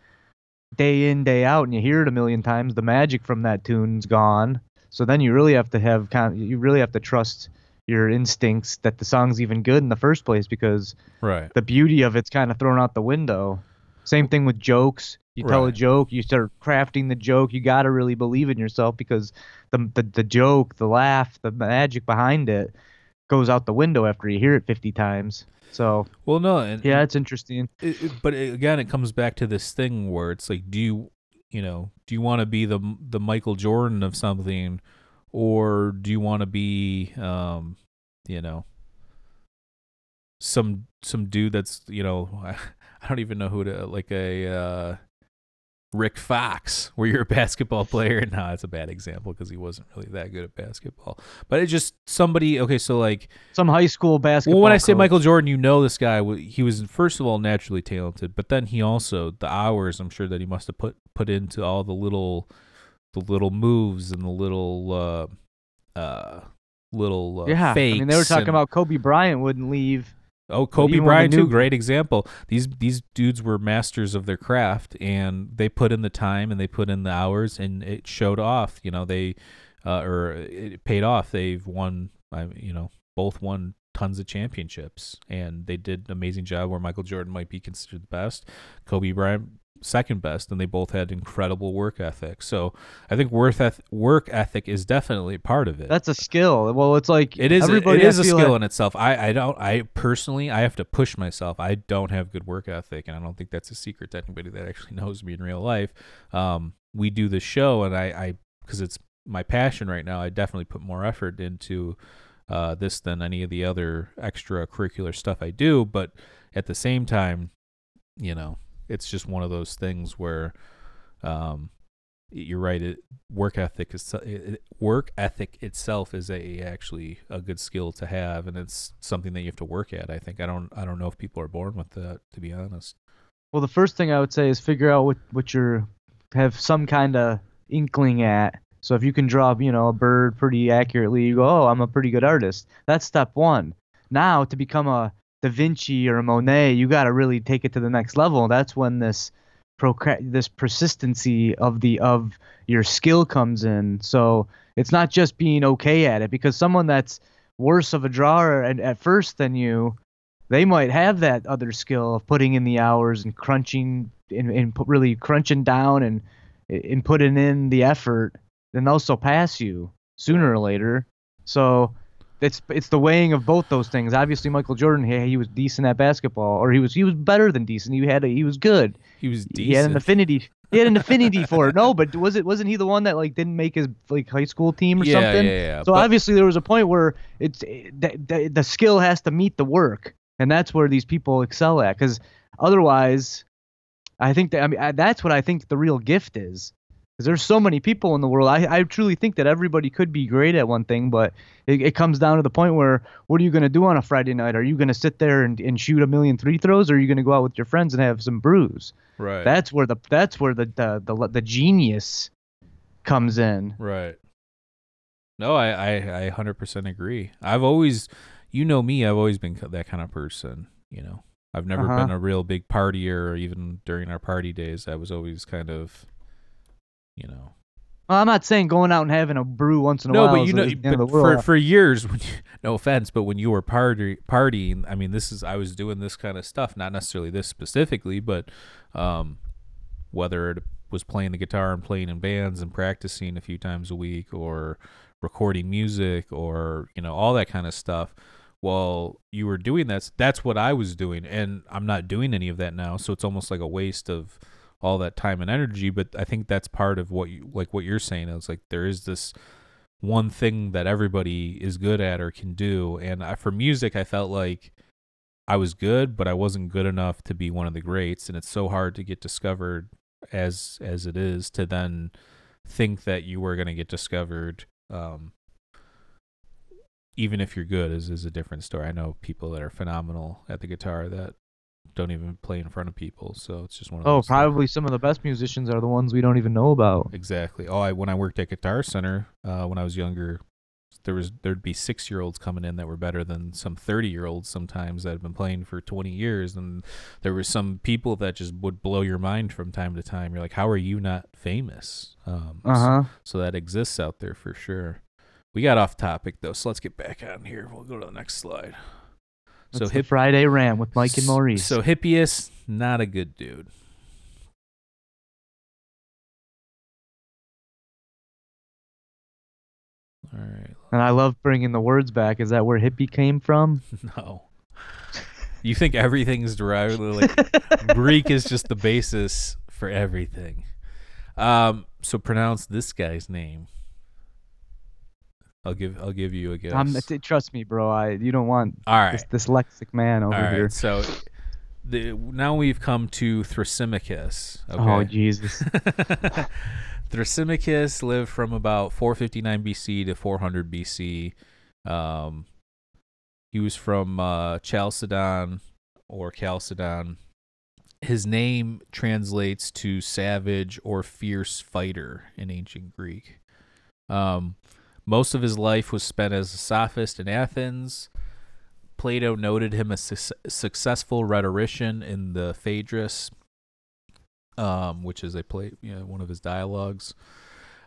Speaker 3: day in day out and you hear it a million times, the magic from that tune's gone. So then you really have to have kind of, you really have to trust your instincts that the song's even good in the first place because
Speaker 2: right.
Speaker 3: the beauty of it's kind of thrown out the window. Same thing with jokes. You tell a joke, you start crafting the joke. You got to really believe in yourself because the, the the joke, the laugh, the magic behind it goes out the window after you hear it 50 times. So
Speaker 2: Well, no, and
Speaker 3: yeah, it's interesting.
Speaker 2: it, it- but it, again, it comes back to this thing where it's like, do you, you know, do you want to be the the Michael Jordan of something, or do you want to be, um, you know, some some dude that's you know, I, *laughs* I don't even know who to like a uh, Rick Fox, where you're a basketball player. *laughs* No, it's a bad example because he wasn't really that good at basketball. But it's just somebody. Okay, so like
Speaker 3: Some high school basketball.
Speaker 2: well, when I say
Speaker 3: coach.
Speaker 2: Michael Jordan, you know this guy. He was first of all naturally talented, but then he also the hours. I'm sure that he must have put put into all the little, the little moves and the little, uh, uh, little uh,
Speaker 3: yeah, I mean they were talking
Speaker 2: and-
Speaker 3: about Kobe Bryant wouldn't leave.
Speaker 2: Oh, Kobe
Speaker 3: even when the
Speaker 2: Bryant too, great example. These these dudes were masters of their craft, and they put in the time and they put in the hours, and it showed off. You know, they uh, or it paid off. They've won. I you know both won tons of championships, and they did an amazing job. Where Michael Jordan might be considered the best, Kobe Bryant second best, and they both had incredible work ethic. So I think work eth- work ethic is definitely part of it.
Speaker 3: That's a skill. Well, it's like
Speaker 2: It is.
Speaker 3: Everybody
Speaker 2: it is a skill
Speaker 3: like-
Speaker 2: in itself. I, I don't. I personally, I have to push myself. I don't have good work ethic, and I don't think that's a secret to anybody that actually *laughs* knows me in real life. Um, we do the show, and I, I, because it's my passion right now. I definitely put more effort into uh, this than any of the other extracurricular stuff I do. But at the same time, you know, it's just one of those things where, um, you're right. It, work ethic is it, work ethic itself is a actually a good skill to have, and it's something that you have to work at. I think I don't I don't know if people are born with that. To be honest,
Speaker 3: Well, the first thing I would say is figure out what what you're have some kind of inkling at. So if you can draw, you know, a bird pretty accurately, you go, "Oh, I'm a pretty good artist." That's step 1. Now, to become a Da Vinci or Monet, you got to really take it to the next level. That's when this procra- this persistency of the of your skill comes in. So, it's not just being okay at it because someone that's worse of a drawer at, at first than you they might have that other skill of putting in the hours and crunching and, and put, really crunching down and and putting in the effort then they'll surpass you sooner or later so it's it's the weighing of both those things obviously michael jordan he, he was decent at basketball or he was he was better than decent he had a, he was good
Speaker 2: he was decent.
Speaker 3: he had an affinity he had an *laughs* affinity for it no but was it wasn't he the one that like didn't make his like high school team or
Speaker 2: yeah,
Speaker 3: something
Speaker 2: yeah, yeah.
Speaker 3: so
Speaker 2: But-
Speaker 3: obviously there was a point where it's the, the, the skill has to meet the work, and that's where these people excel at. Because otherwise, I think that I mean I, that's what I think the real gift is. Because there's so many people in the world. I, I truly think that everybody could be great at one thing, but it, it comes down to the point where what are you going to do on a Friday night? Are you going to sit there and, and shoot a million three throws, or are you going to go out with your friends and have some brews?
Speaker 2: right,
Speaker 3: That's where the that's where the the the, the genius comes in.
Speaker 2: right. No, I, I I 100% agree. I've always, you know me, I've always been that kind of person. You know, I've never
Speaker 3: Uh-huh.
Speaker 2: been a real big partier. Or even during our party days, I was always kind of, you know,
Speaker 3: Well, I'm not saying going out and having a brew once in a
Speaker 2: no,
Speaker 3: while.
Speaker 2: but you know, but for for years, *laughs* when you, no offense, but when you were party partying, I mean, this is I was doing this kind of stuff, not necessarily this specifically, but um, whether it was playing the guitar and playing in bands and practicing a few times a week, or recording music, or you know, all that kind of stuff. While you were doing that, that's what I was doing, and I'm not doing any of that now. So it's almost like a waste of all that time and energy. But I think that's part of what you like what you're saying. is like there is this one thing that everybody is good at or can do. And I, for music, I felt like I was good, but I wasn't good enough to be one of the greats. And it's so hard to get discovered as as it is to then think that you were going to get discovered. Um, even if you're good, is is a different story. I know people that are phenomenal at the guitar that don't even play in front of people, so it's just one of
Speaker 3: Oh,
Speaker 2: those things.
Speaker 3: probably some of the best musicians are the ones we don't even know about.
Speaker 2: Exactly. Oh, I when I worked at Guitar Center uh, when I was younger, there was there'd be six year olds coming in that were better than some thirty year olds sometimes that had been playing for twenty years, and there were some people that just would blow your mind from time to time. You're like, how are you not famous? Um,
Speaker 3: Uh huh.
Speaker 2: So that exists out there for sure. We got off topic though, so let's get back on here. We'll go to the next slide. So hip
Speaker 3: Friday Ram with Mike and Maurice.
Speaker 2: So Hippias, not a good dude. All right.
Speaker 3: and I love bringing the words back. Is that where hippie came from? *laughs*
Speaker 2: No. You think everything's derived like *laughs* Greek is just the basis for everything. Um, so pronounce this guy's name. I'll give I'll give you a guess.
Speaker 3: I'm, trust me, bro. I you don't want
Speaker 2: All right.
Speaker 3: this dyslexic man over
Speaker 2: All right.
Speaker 3: here.
Speaker 2: So the now we've come to Thrasymachus. Okay.
Speaker 3: Oh Jesus. *laughs*
Speaker 2: Thrasymachus lived from about 459 BC to 400 BC. Um, he was from uh, Chalcedon or Chalcedon. His name translates to savage or fierce fighter in ancient Greek. Um, most of his life was spent as a sophist in Athens. Plato noted him a su- successful rhetorician in the Phaedrus, um, which is a play, you know, one of his dialogues.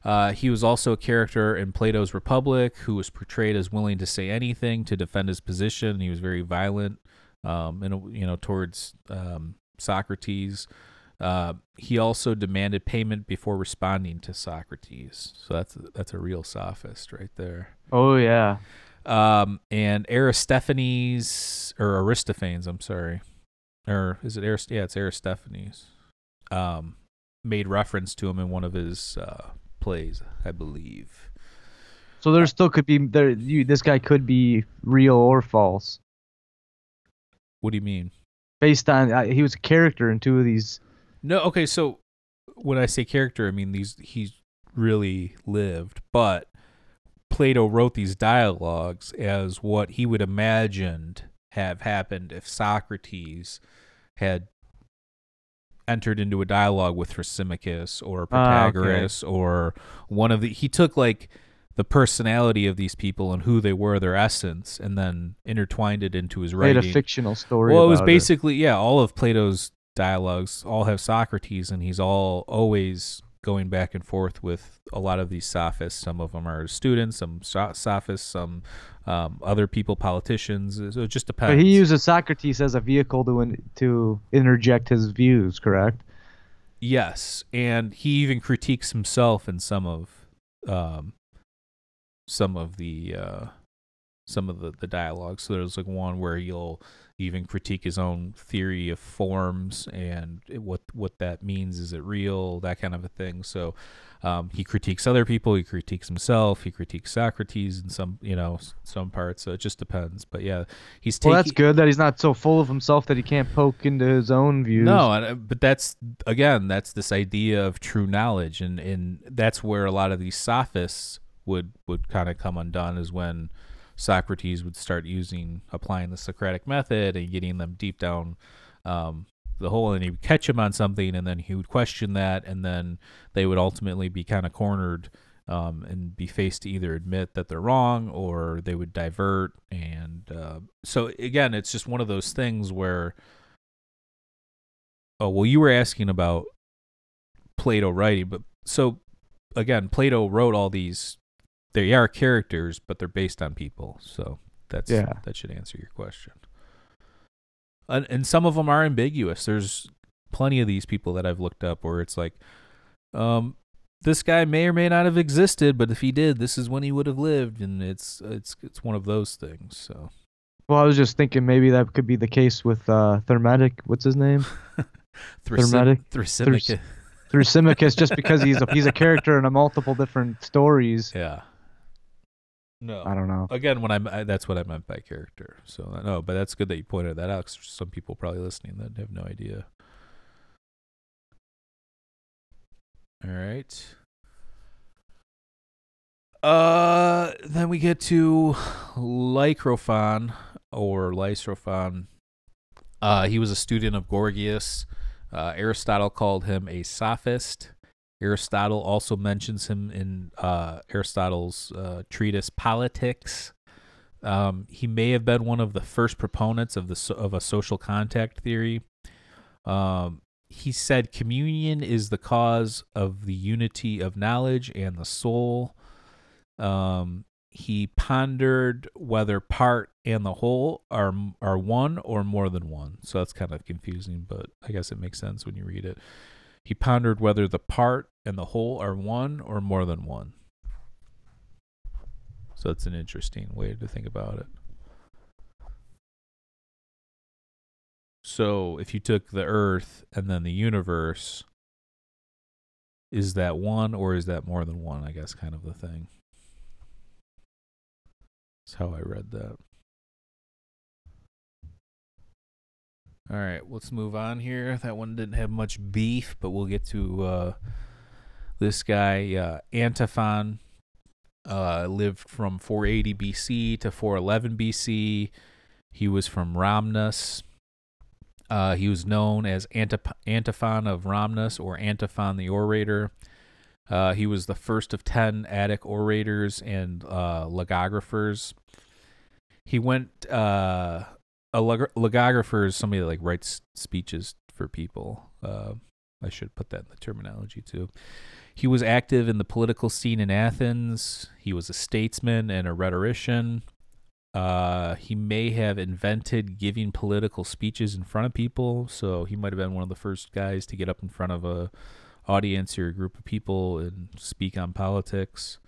Speaker 2: Uh, he was also a character in Plato's Republic who was portrayed as willing to say anything to defend his position. He was very violent, um, and you know, towards um, Socrates. Uh, he also demanded payment before responding to Socrates. So that's that's a real sophist right there.
Speaker 3: oh yeah.
Speaker 2: Um, and Aristophanes or Aristophanes, I'm sorry, or is it Arist? Yeah, it's Aristophanes. Um, made reference to him in one of his uh, plays, I believe.
Speaker 3: So there still could be there. You, this guy could be real or false,
Speaker 2: What do you mean?
Speaker 3: based on uh, he was a character in two of these.
Speaker 2: No, okay. So when I say character, I mean these he's really lived, but Plato wrote these dialogues as what he would imagined have happened if Socrates had entered into a dialogue with Thrasymachus or
Speaker 3: Ah, okay.
Speaker 2: Protagoras or one of the he took like the personality of these people and who they were, their essence, and then intertwined it into his
Speaker 3: Made
Speaker 2: writing.
Speaker 3: a fictional story.
Speaker 2: Well, it was basically yeah. All of Plato's dialogues all have Socrates, and he's all always going back and forth with a lot of these sophists. Some of them are students, some sophists, some um, other people, politicians. So it just depends.
Speaker 3: But he uses Socrates as a vehicle to in, to interject his views. Correct.
Speaker 2: Yes, and he even critiques himself in some of um, some of the uh, some of the, the dialogue. So there's like one where he'll even critique his own theory of forms and what what that means. Is it real? That kind of a thing. So um, he critiques other people. He critiques himself. He critiques Socrates in some you know some parts. So it just depends. But yeah, he's taking.
Speaker 3: Well, that's good that he's not so full of himself that he can't poke into his own views.
Speaker 2: No, uh, but that's again, that's this idea of true knowledge, and and that's where a lot of these sophists would would kind of come undone is when Socrates would start using applying the Socratic method and getting them deep down um, the hole, and he would catch him on something, and then he would question that, and then they would ultimately be kind of cornered. Um, and be faced to either admit that they're wrong or they would divert. And uh, so, again, it's just one of those things where Oh well, you were asking about Plato writing, but so again, Plato wrote all these. They are characters, but they're based on people. So that's
Speaker 3: Yeah.
Speaker 2: that should answer your question. And, and some of them are ambiguous. There's plenty of these people that I've looked up where it's like, um, this guy may or may not have existed, but if he did, this is when he would have lived, and it's it's it's one of those things. So
Speaker 3: Well, I was just thinking maybe that could be the case with uh, Thermatic. What's his name? *laughs* Thermatic?
Speaker 2: Thrasymachus.
Speaker 3: Thrasymachus, just because he's a, he's a character in a multiple different stories. *laughs*
Speaker 2: Yeah. No.
Speaker 3: I don't know.
Speaker 2: Again, when I'm, I, that's what I meant by character. So no, but that's good that you pointed that out. 'cause some people probably listening that have no idea. All right. Uh, then we get to Lycrophon or Lysrophon. Uh, he was a student of Gorgias. Uh, Aristotle called him a sophist. Aristotle also mentions him in uh, Aristotle's uh, treatise Politics. Um, he may have been one of the first proponents of the of a social contract theory. Um, he said communion is the cause of the unity of knowledge and the soul. Um, he pondered whether part and the whole are are one or more than one. So that's kind of confusing, but I guess it makes sense when you read it. He pondered whether the part and the whole are one or more than one. So it's an interesting way to think about it. So if you took the earth and then the universe, is that one or is that more than one? I guess kind of the thing. That's how I read that. All right, let's move on here. That one didn't have much beef, but we'll get to uh, this guy, uh, Antiphon. Uh, lived from 480 BC to 411 BC. He was from Rhamnus. Uh, he was known as Antip- Antiphon of Rhamnus or Antiphon the Orator. Uh, he was the first of 10 Attic orators and uh, logographers. He went, uh, a log- logographer is somebody that like writes speeches for people. Uh, I should put that in the terminology too. He was active in the political scene in Athens. He was a statesman and a rhetorician. Uh, he may have invented giving political speeches in front of people, so he might have been one of the first guys to get up in front of a audience or a group of people and speak on politics.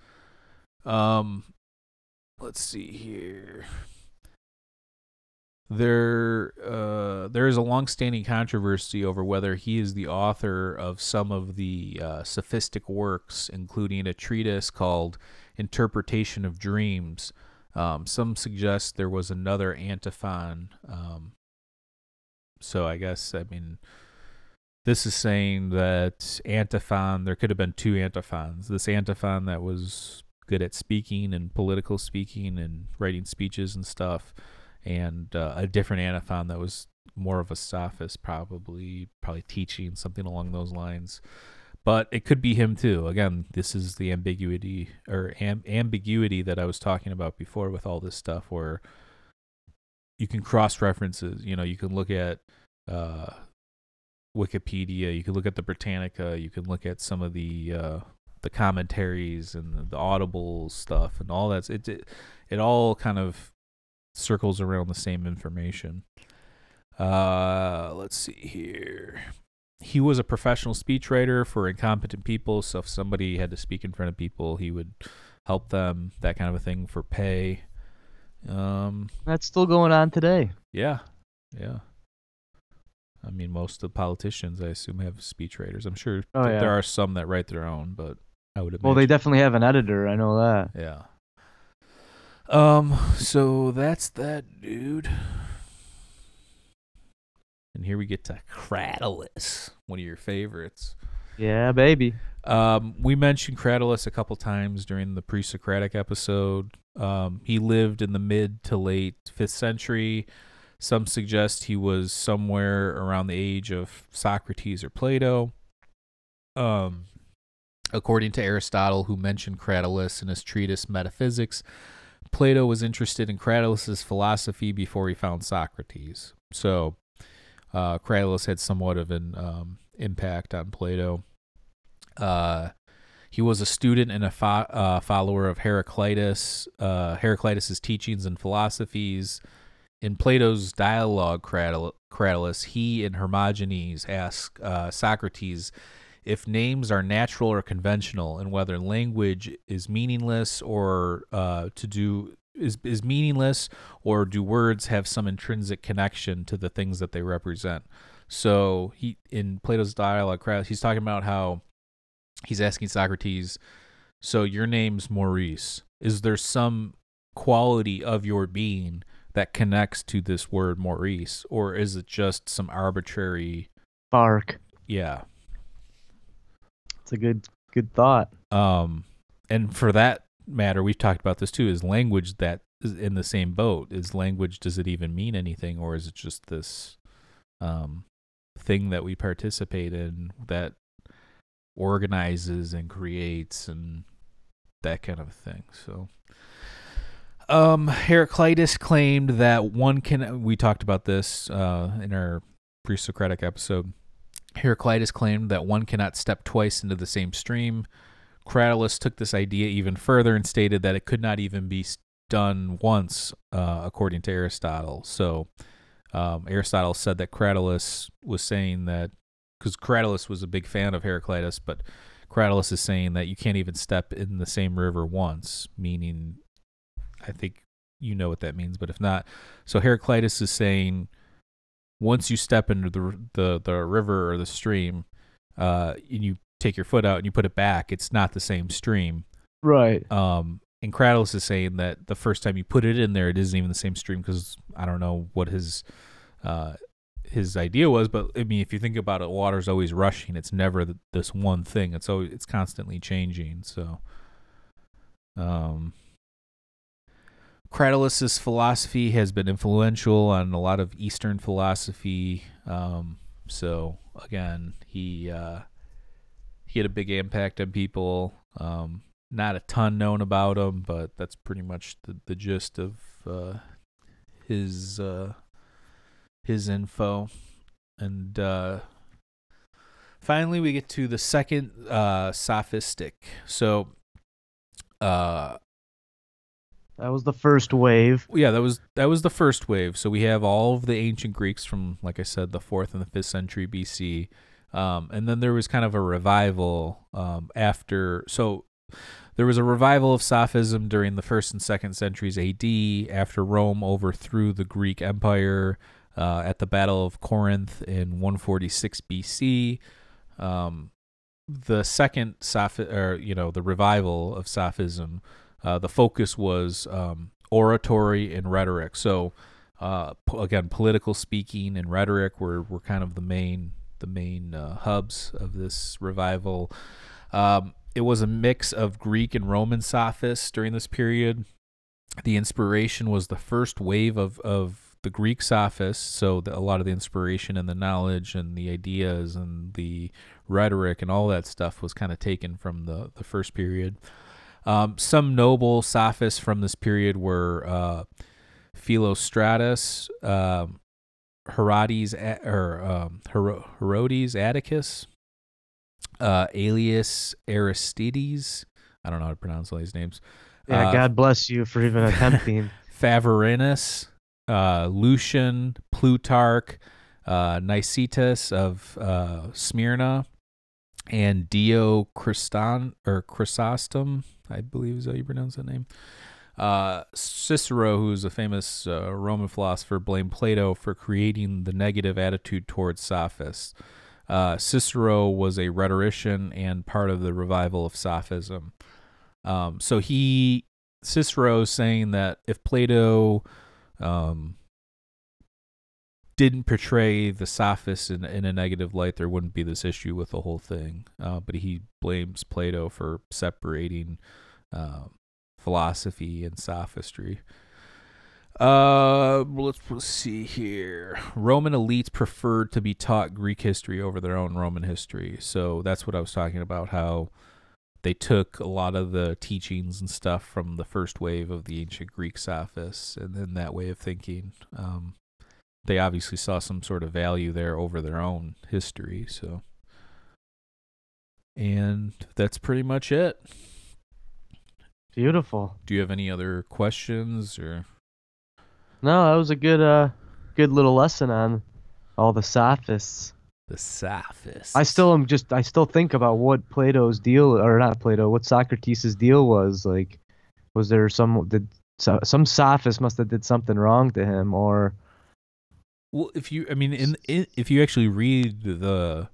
Speaker 2: Um, let's see here. There, uh, there is a long-standing controversy over whether he is the author of some of the uh, sophistic works, including a treatise called "Interpretation of Dreams." Um, some suggest there was another antiphon. Um, so I guess I mean this is saying that antiphon there could have been two antiphons. This antiphon that was good at speaking and political speaking and writing speeches and stuff, and uh, a different antiphon that was more of a sophist, probably probably teaching something along those lines but it could be him too. Again, this is the ambiguity or am- ambiguity that I was talking about before with all this stuff, where you can cross references. You know, you can look at uh, Wikipedia, you can look at the Britannica, you can look at some of the uh, the commentaries and the, the Audible stuff and all that. It, it it all kind of circles around the same information. Uh, let's see here he was a professional speechwriter for incompetent people. So if somebody had to speak in front of people, he would help them, that kind of a thing for pay. Um,
Speaker 3: That's still going on today.
Speaker 2: yeah, yeah. I mean, most of the politicians, I assume, have speechwriters. I'm sure
Speaker 3: Oh, yeah.
Speaker 2: there are some that write their own, but I would imagine.
Speaker 3: Well, they definitely have an editor. I know that.
Speaker 2: Yeah. Um. So that's that dude. And here we get to Cratylus, one of your favorites.
Speaker 3: Yeah, baby.
Speaker 2: Um, we mentioned Cratylus a couple times during the pre-Socratic episode. Um, he lived in the mid to late fifth century. Some suggest he was somewhere around the age of Socrates or Plato. Um, according to Aristotle, who mentioned Cratylus in his treatise Metaphysics, Plato was interested in Cratylus's philosophy before he found Socrates. So, uh, Cratylus had somewhat of an um, impact on Plato. Uh, he was a student and a fo- uh, follower of Heraclitus, uh, Heraclitus's teachings and philosophies. In Plato's dialogue, Cratyl- Cratylus, he and Hermogenes ask uh, Socrates if names are natural or conventional, and whether language is meaningless or uh, to do is is meaningless, or do words have some intrinsic connection to the things that they represent. So he in Plato's dialogue, he's talking about how he's asking Socrates, so your name's Maurice. Is there some quality of your being that connects to this word Maurice, or is it just some arbitrary?
Speaker 3: Bark.
Speaker 2: Yeah.
Speaker 3: It's a good good thought.
Speaker 2: Um, and for that matter we've talked about this too is language that is in the same boat is language does it even mean anything or is it just this um thing that we participate in that organizes and creates and that kind of thing so um heraclitus claimed that one can we talked about this uh in our pre-socratic episode heraclitus claimed that one cannot step twice into the same stream Cratylus took this idea even further and stated that it could not even be done once, uh, according to Aristotle. So um, Aristotle said that Cratylus was saying that because Cratylus was a big fan of Heraclitus, but Cratylus is saying that you can't even step in the same river once, meaning I think you know what that means, but if not, so Heraclitus is saying once you step into the the, the river or the stream, uh, and you take your foot out and you put it back, it's not the same stream.
Speaker 3: Right.
Speaker 2: Um, and Cratylus is saying that the first time you put it in there, it isn't even the same stream because I don't know what his uh, his idea was, but I mean, if you think about it, water's always rushing. It's never th- this one thing. It's always it's constantly changing. So, um, Cratylus's philosophy has been influential on a lot of Eastern philosophy. Um, so again, he uh, he had a big impact on people. Um, not a ton known about him, but that's pretty much the, the gist of uh, his uh, his info. And uh, finally, we get to the second uh, sophistic. So, uh,
Speaker 3: That was the first wave.
Speaker 2: yeah, that was that was the first wave. So we have all of the ancient Greeks from, like I said, the fourth and the fifth century BC. Um, and then there was kind of a revival um, after. So there was a revival of Sophism during the first and second centuries AD after Rome overthrew the Greek Empire uh, at the Battle of Corinth in 146 BC. Um, the second Soph, or you know, the revival of Sophism, uh, the focus was um, oratory and rhetoric. So uh, again, political speaking and rhetoric were were kind of the main the main uh, hubs of this revival. Um, it was a mix of Greek and Roman sophists during this period. The inspiration was the first wave of, of the Greek sophists, so the, a lot of the inspiration and the knowledge and the ideas and the rhetoric and all that stuff was kind of taken from the, the first period. Um, some noble sophists from this period were uh, Philostratus, um, Herodes or um, Hero- Herodes Atticus, uh, Aelius Aristides. I don't know how to pronounce all these names.
Speaker 3: Yeah,
Speaker 2: Uh,
Speaker 3: God bless you for even *laughs* attempting.
Speaker 2: Favorinus, uh, Lucian, Plutarch, uh, Nicetas of uh, Smyrna, and Dio Christon or Chrysostom, I believe is how you pronounce that name. Uh, Cicero, who's a famous uh, Roman philosopher, blamed Plato for creating the negative attitude towards sophists. Uh, Cicero was a rhetorician and part of the revival of sophism. Um, so he Cicero saying that if Plato um, didn't portray the sophists in, in a negative light, there wouldn't be this issue with the whole thing. Uh, but he blames Plato for separating um, philosophy and sophistry. Uh, let's, let's see here. Roman elites preferred to be taught Greek history over their own Roman history. So that's what I was talking about. How they took a lot of the teachings and stuff from the first wave of the ancient Greek sophists, and then that way of thinking. Um, they obviously saw some sort of value there over their own history. So, and that's pretty much it.
Speaker 3: Beautiful.
Speaker 2: Do you have any other questions or?
Speaker 3: No, that was a good uh good little lesson on all the sophists.
Speaker 2: The sophists.
Speaker 3: I still am just I still think about what Plato's deal or not Plato, what Socrates' deal was. Like was there some did so, some sophist must have did something wrong to him or
Speaker 2: Well, if you, I mean, in, in if you actually read the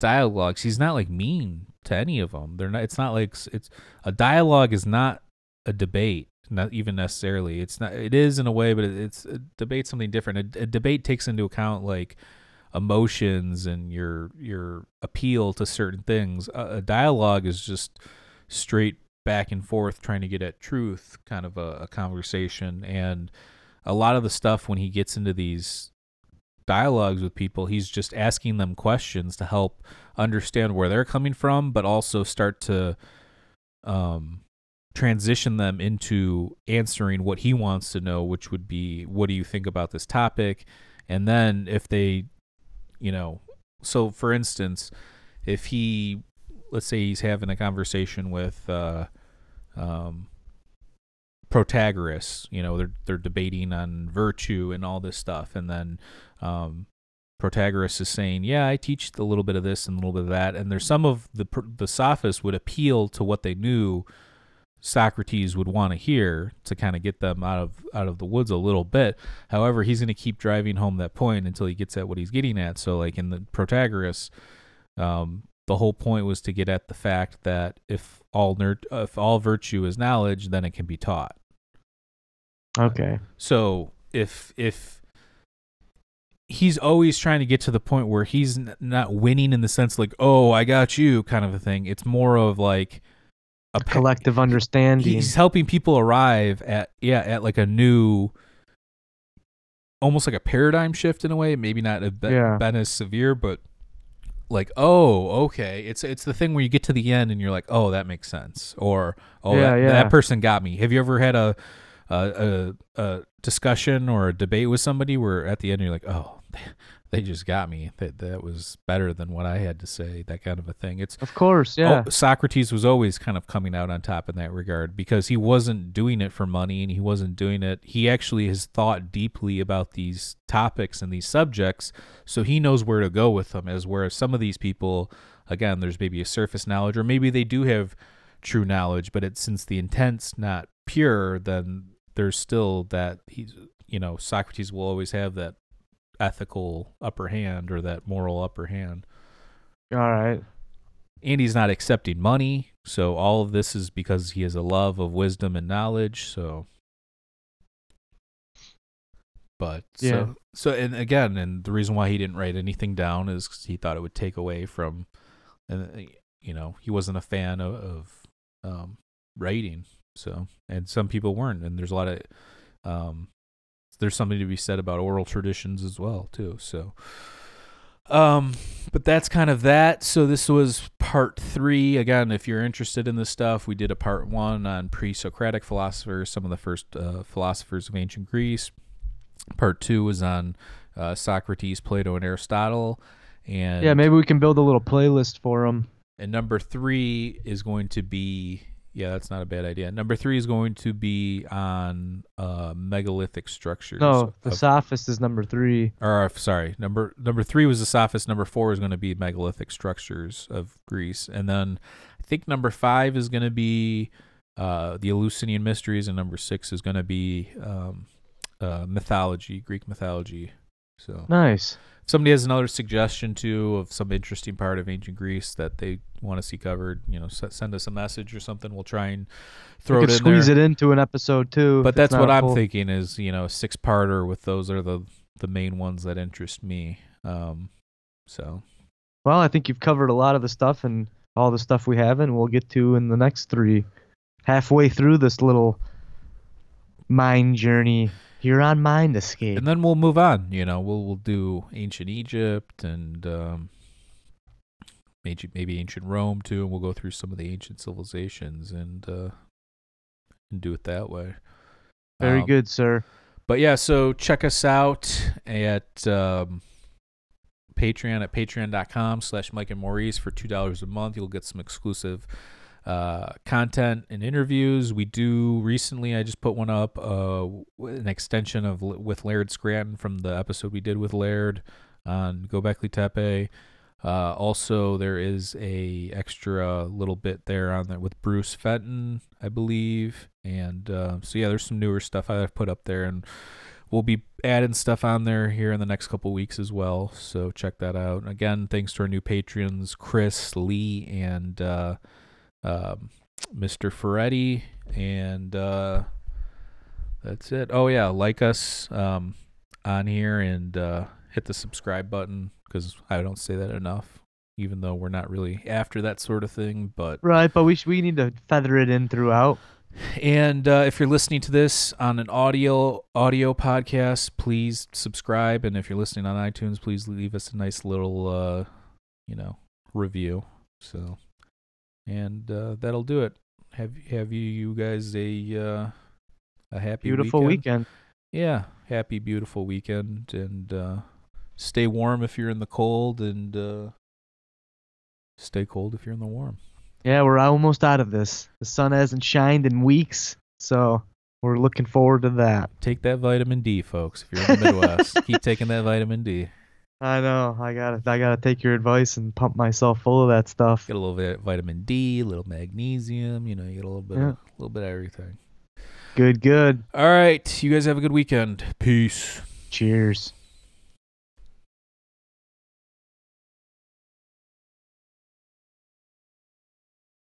Speaker 2: dialogues, he's not like mean to any of them. They're not. It's not like it's a dialogue is not a debate, not even necessarily. It's not. It is in a way, but it, it's a debate something different. A, a debate takes into account like emotions and your your appeal to certain things. A, a dialogue is just straight back and forth trying to get at truth kind of a, a conversation and a lot of the stuff when he gets into these dialogues with people he's just asking them questions to help understand where they're coming from but also start to um transition them into answering what he wants to know which would be what do you think about this topic? And then if they you know so for instance if he let's say he's having a conversation with uh um Protagoras, you know, they're they're debating on virtue and all this stuff, and then um, Protagoras is saying, "Yeah, I teach a little bit of this and a little bit of that," and there's some of the the sophists would appeal to what they knew Socrates would want to hear to kind of get them out of out of the woods a little bit. However, he's going to keep driving home that point until he gets at what he's getting at. So, like in the Protagoras, um, the whole point was to get at the fact that if all nerd, if all virtue is knowledge, then it can be taught.
Speaker 3: Okay.
Speaker 2: So if if he's always trying to get to the point where he's n- not winning in the sense like, "Oh, I got you," kind of a thing. It's more of like a
Speaker 3: Collective understanding.
Speaker 2: He's helping people arrive at yeah, at like a new almost like a paradigm shift in a way, maybe not a been,
Speaker 3: Yeah.
Speaker 2: been as severe, but like, oh, okay. It's it's the thing where you get to the end and you're like, "Oh, that makes sense." Or, "Oh,
Speaker 3: Yeah,
Speaker 2: that,
Speaker 3: yeah.
Speaker 2: that person got me." Have you ever had a a, a, a discussion or a debate with somebody where at the end you're like, oh, *laughs* they just got me. That that was better than what I had to say. That kind of a thing. It's
Speaker 3: of course, yeah.
Speaker 2: oh, Socrates was always kind of coming out on top in that regard because he wasn't doing it for money and he wasn't doing it. He actually has thought deeply about these topics and these subjects, so he knows where to go with them. As whereas some of these people, again, there's maybe a surface knowledge or maybe they do have true knowledge, but it's since the intent's not pure, then there's still that he's you know Socrates will always have that ethical upper hand or that moral upper hand.
Speaker 3: All right.
Speaker 2: And he's not accepting money, so all of this is because he has a love of wisdom and knowledge. So, but
Speaker 3: Yeah.
Speaker 2: so so and again, and the reason why he didn't write anything down is because he thought it would take away from, and you know he wasn't a fan of, of um, writing. So, and some people weren't, and there's a lot of um, there's something to be said about oral traditions as well too. So, um, but that's kind of that. So this was part three. Again, if you're interested in this stuff, we did a part one on pre-Socratic philosophers, some of the first uh, philosophers of ancient Greece. Part two was on uh, Socrates, Plato, and Aristotle. And
Speaker 3: Yeah, maybe we can build a little playlist for them.
Speaker 2: and number three is going to be yeah, that's not a bad idea. Number three is going to be on uh, megalithic structures.
Speaker 3: No, the
Speaker 2: of-
Speaker 3: sophist is number three.
Speaker 2: or uh, sorry, number number three was the sophist. Number four is going to be megalithic structures of Greece, and then I think number five is going to be uh, the Eleusinian mysteries, and number six is going to be um, uh, mythology, Greek mythology. So
Speaker 3: Nice.
Speaker 2: if somebody has another suggestion too of some interesting part of ancient Greece that they want to see covered, you know, send us a message or something. We'll try and throw
Speaker 3: we
Speaker 2: it in
Speaker 3: squeeze
Speaker 2: there.
Speaker 3: it into an episode too.
Speaker 2: But that's what I'm thinking is, you know, a six parter with those are the the main ones that interest me. Um, so
Speaker 3: Well, I think you've covered a lot of the stuff and all the stuff we haven't. We'll get to in the next three. Halfway through this little mind journey here on Mind Escape.
Speaker 2: and then we'll move on. You know, we'll we'll do ancient Egypt and um, maybe maybe ancient Rome too, and we'll go through some of the ancient civilizations and uh, and do it that way.
Speaker 3: Very
Speaker 2: Um,
Speaker 3: good, sir.
Speaker 2: But yeah, so check us out at um, Patreon at patreon.com slash Mike and Maurice for $2 a month. You'll get some exclusive uh, content and interviews. We do recently, I just put one up, uh, an extension of with Laird Scranton from the episode we did with Laird on Gobekli Tepe. Uh, also, there is a extra little bit there on there with Bruce Fenton, I believe, and uh, so yeah, there's some newer stuff I've put up there, and we'll be adding stuff on there here in the next couple weeks as well. So check that out. Again, thanks to our new patrons, Chris, Lee, and uh, um, Mr. Ferretti, and uh, that's it. Oh yeah, like us um, on here and uh, hit the subscribe button because I don't say that enough. even though we're not really after that sort of thing. But
Speaker 3: Right, but we sh- we need to feather it in throughout.
Speaker 2: and uh, if you're listening to this on an audio audio podcast, please subscribe. And if you're listening on iTunes, please leave us a nice little, uh, you know, review. So, and uh, that'll do it. Have have you you guys a uh, a happy
Speaker 3: Beautiful
Speaker 2: weekend?
Speaker 3: weekend.
Speaker 2: Yeah, happy beautiful weekend, and uh, stay warm if you're in the cold, and uh, stay cold if you're in the warm.
Speaker 3: Yeah, we're almost out of this. The sun hasn't shined in weeks, so we're looking forward to that.
Speaker 2: Take that vitamin D, folks. If you're in the Midwest, *laughs* keep taking that vitamin D.
Speaker 3: I know. I gotta I gotta take your advice and pump myself full of that stuff.
Speaker 2: Get a little bit of vitamin D, a little magnesium. You know, you get a little bit,
Speaker 3: Yeah.
Speaker 2: of, a little bit of everything.
Speaker 3: Good, good.
Speaker 2: All right, you guys have a good weekend. Peace.
Speaker 3: Cheers.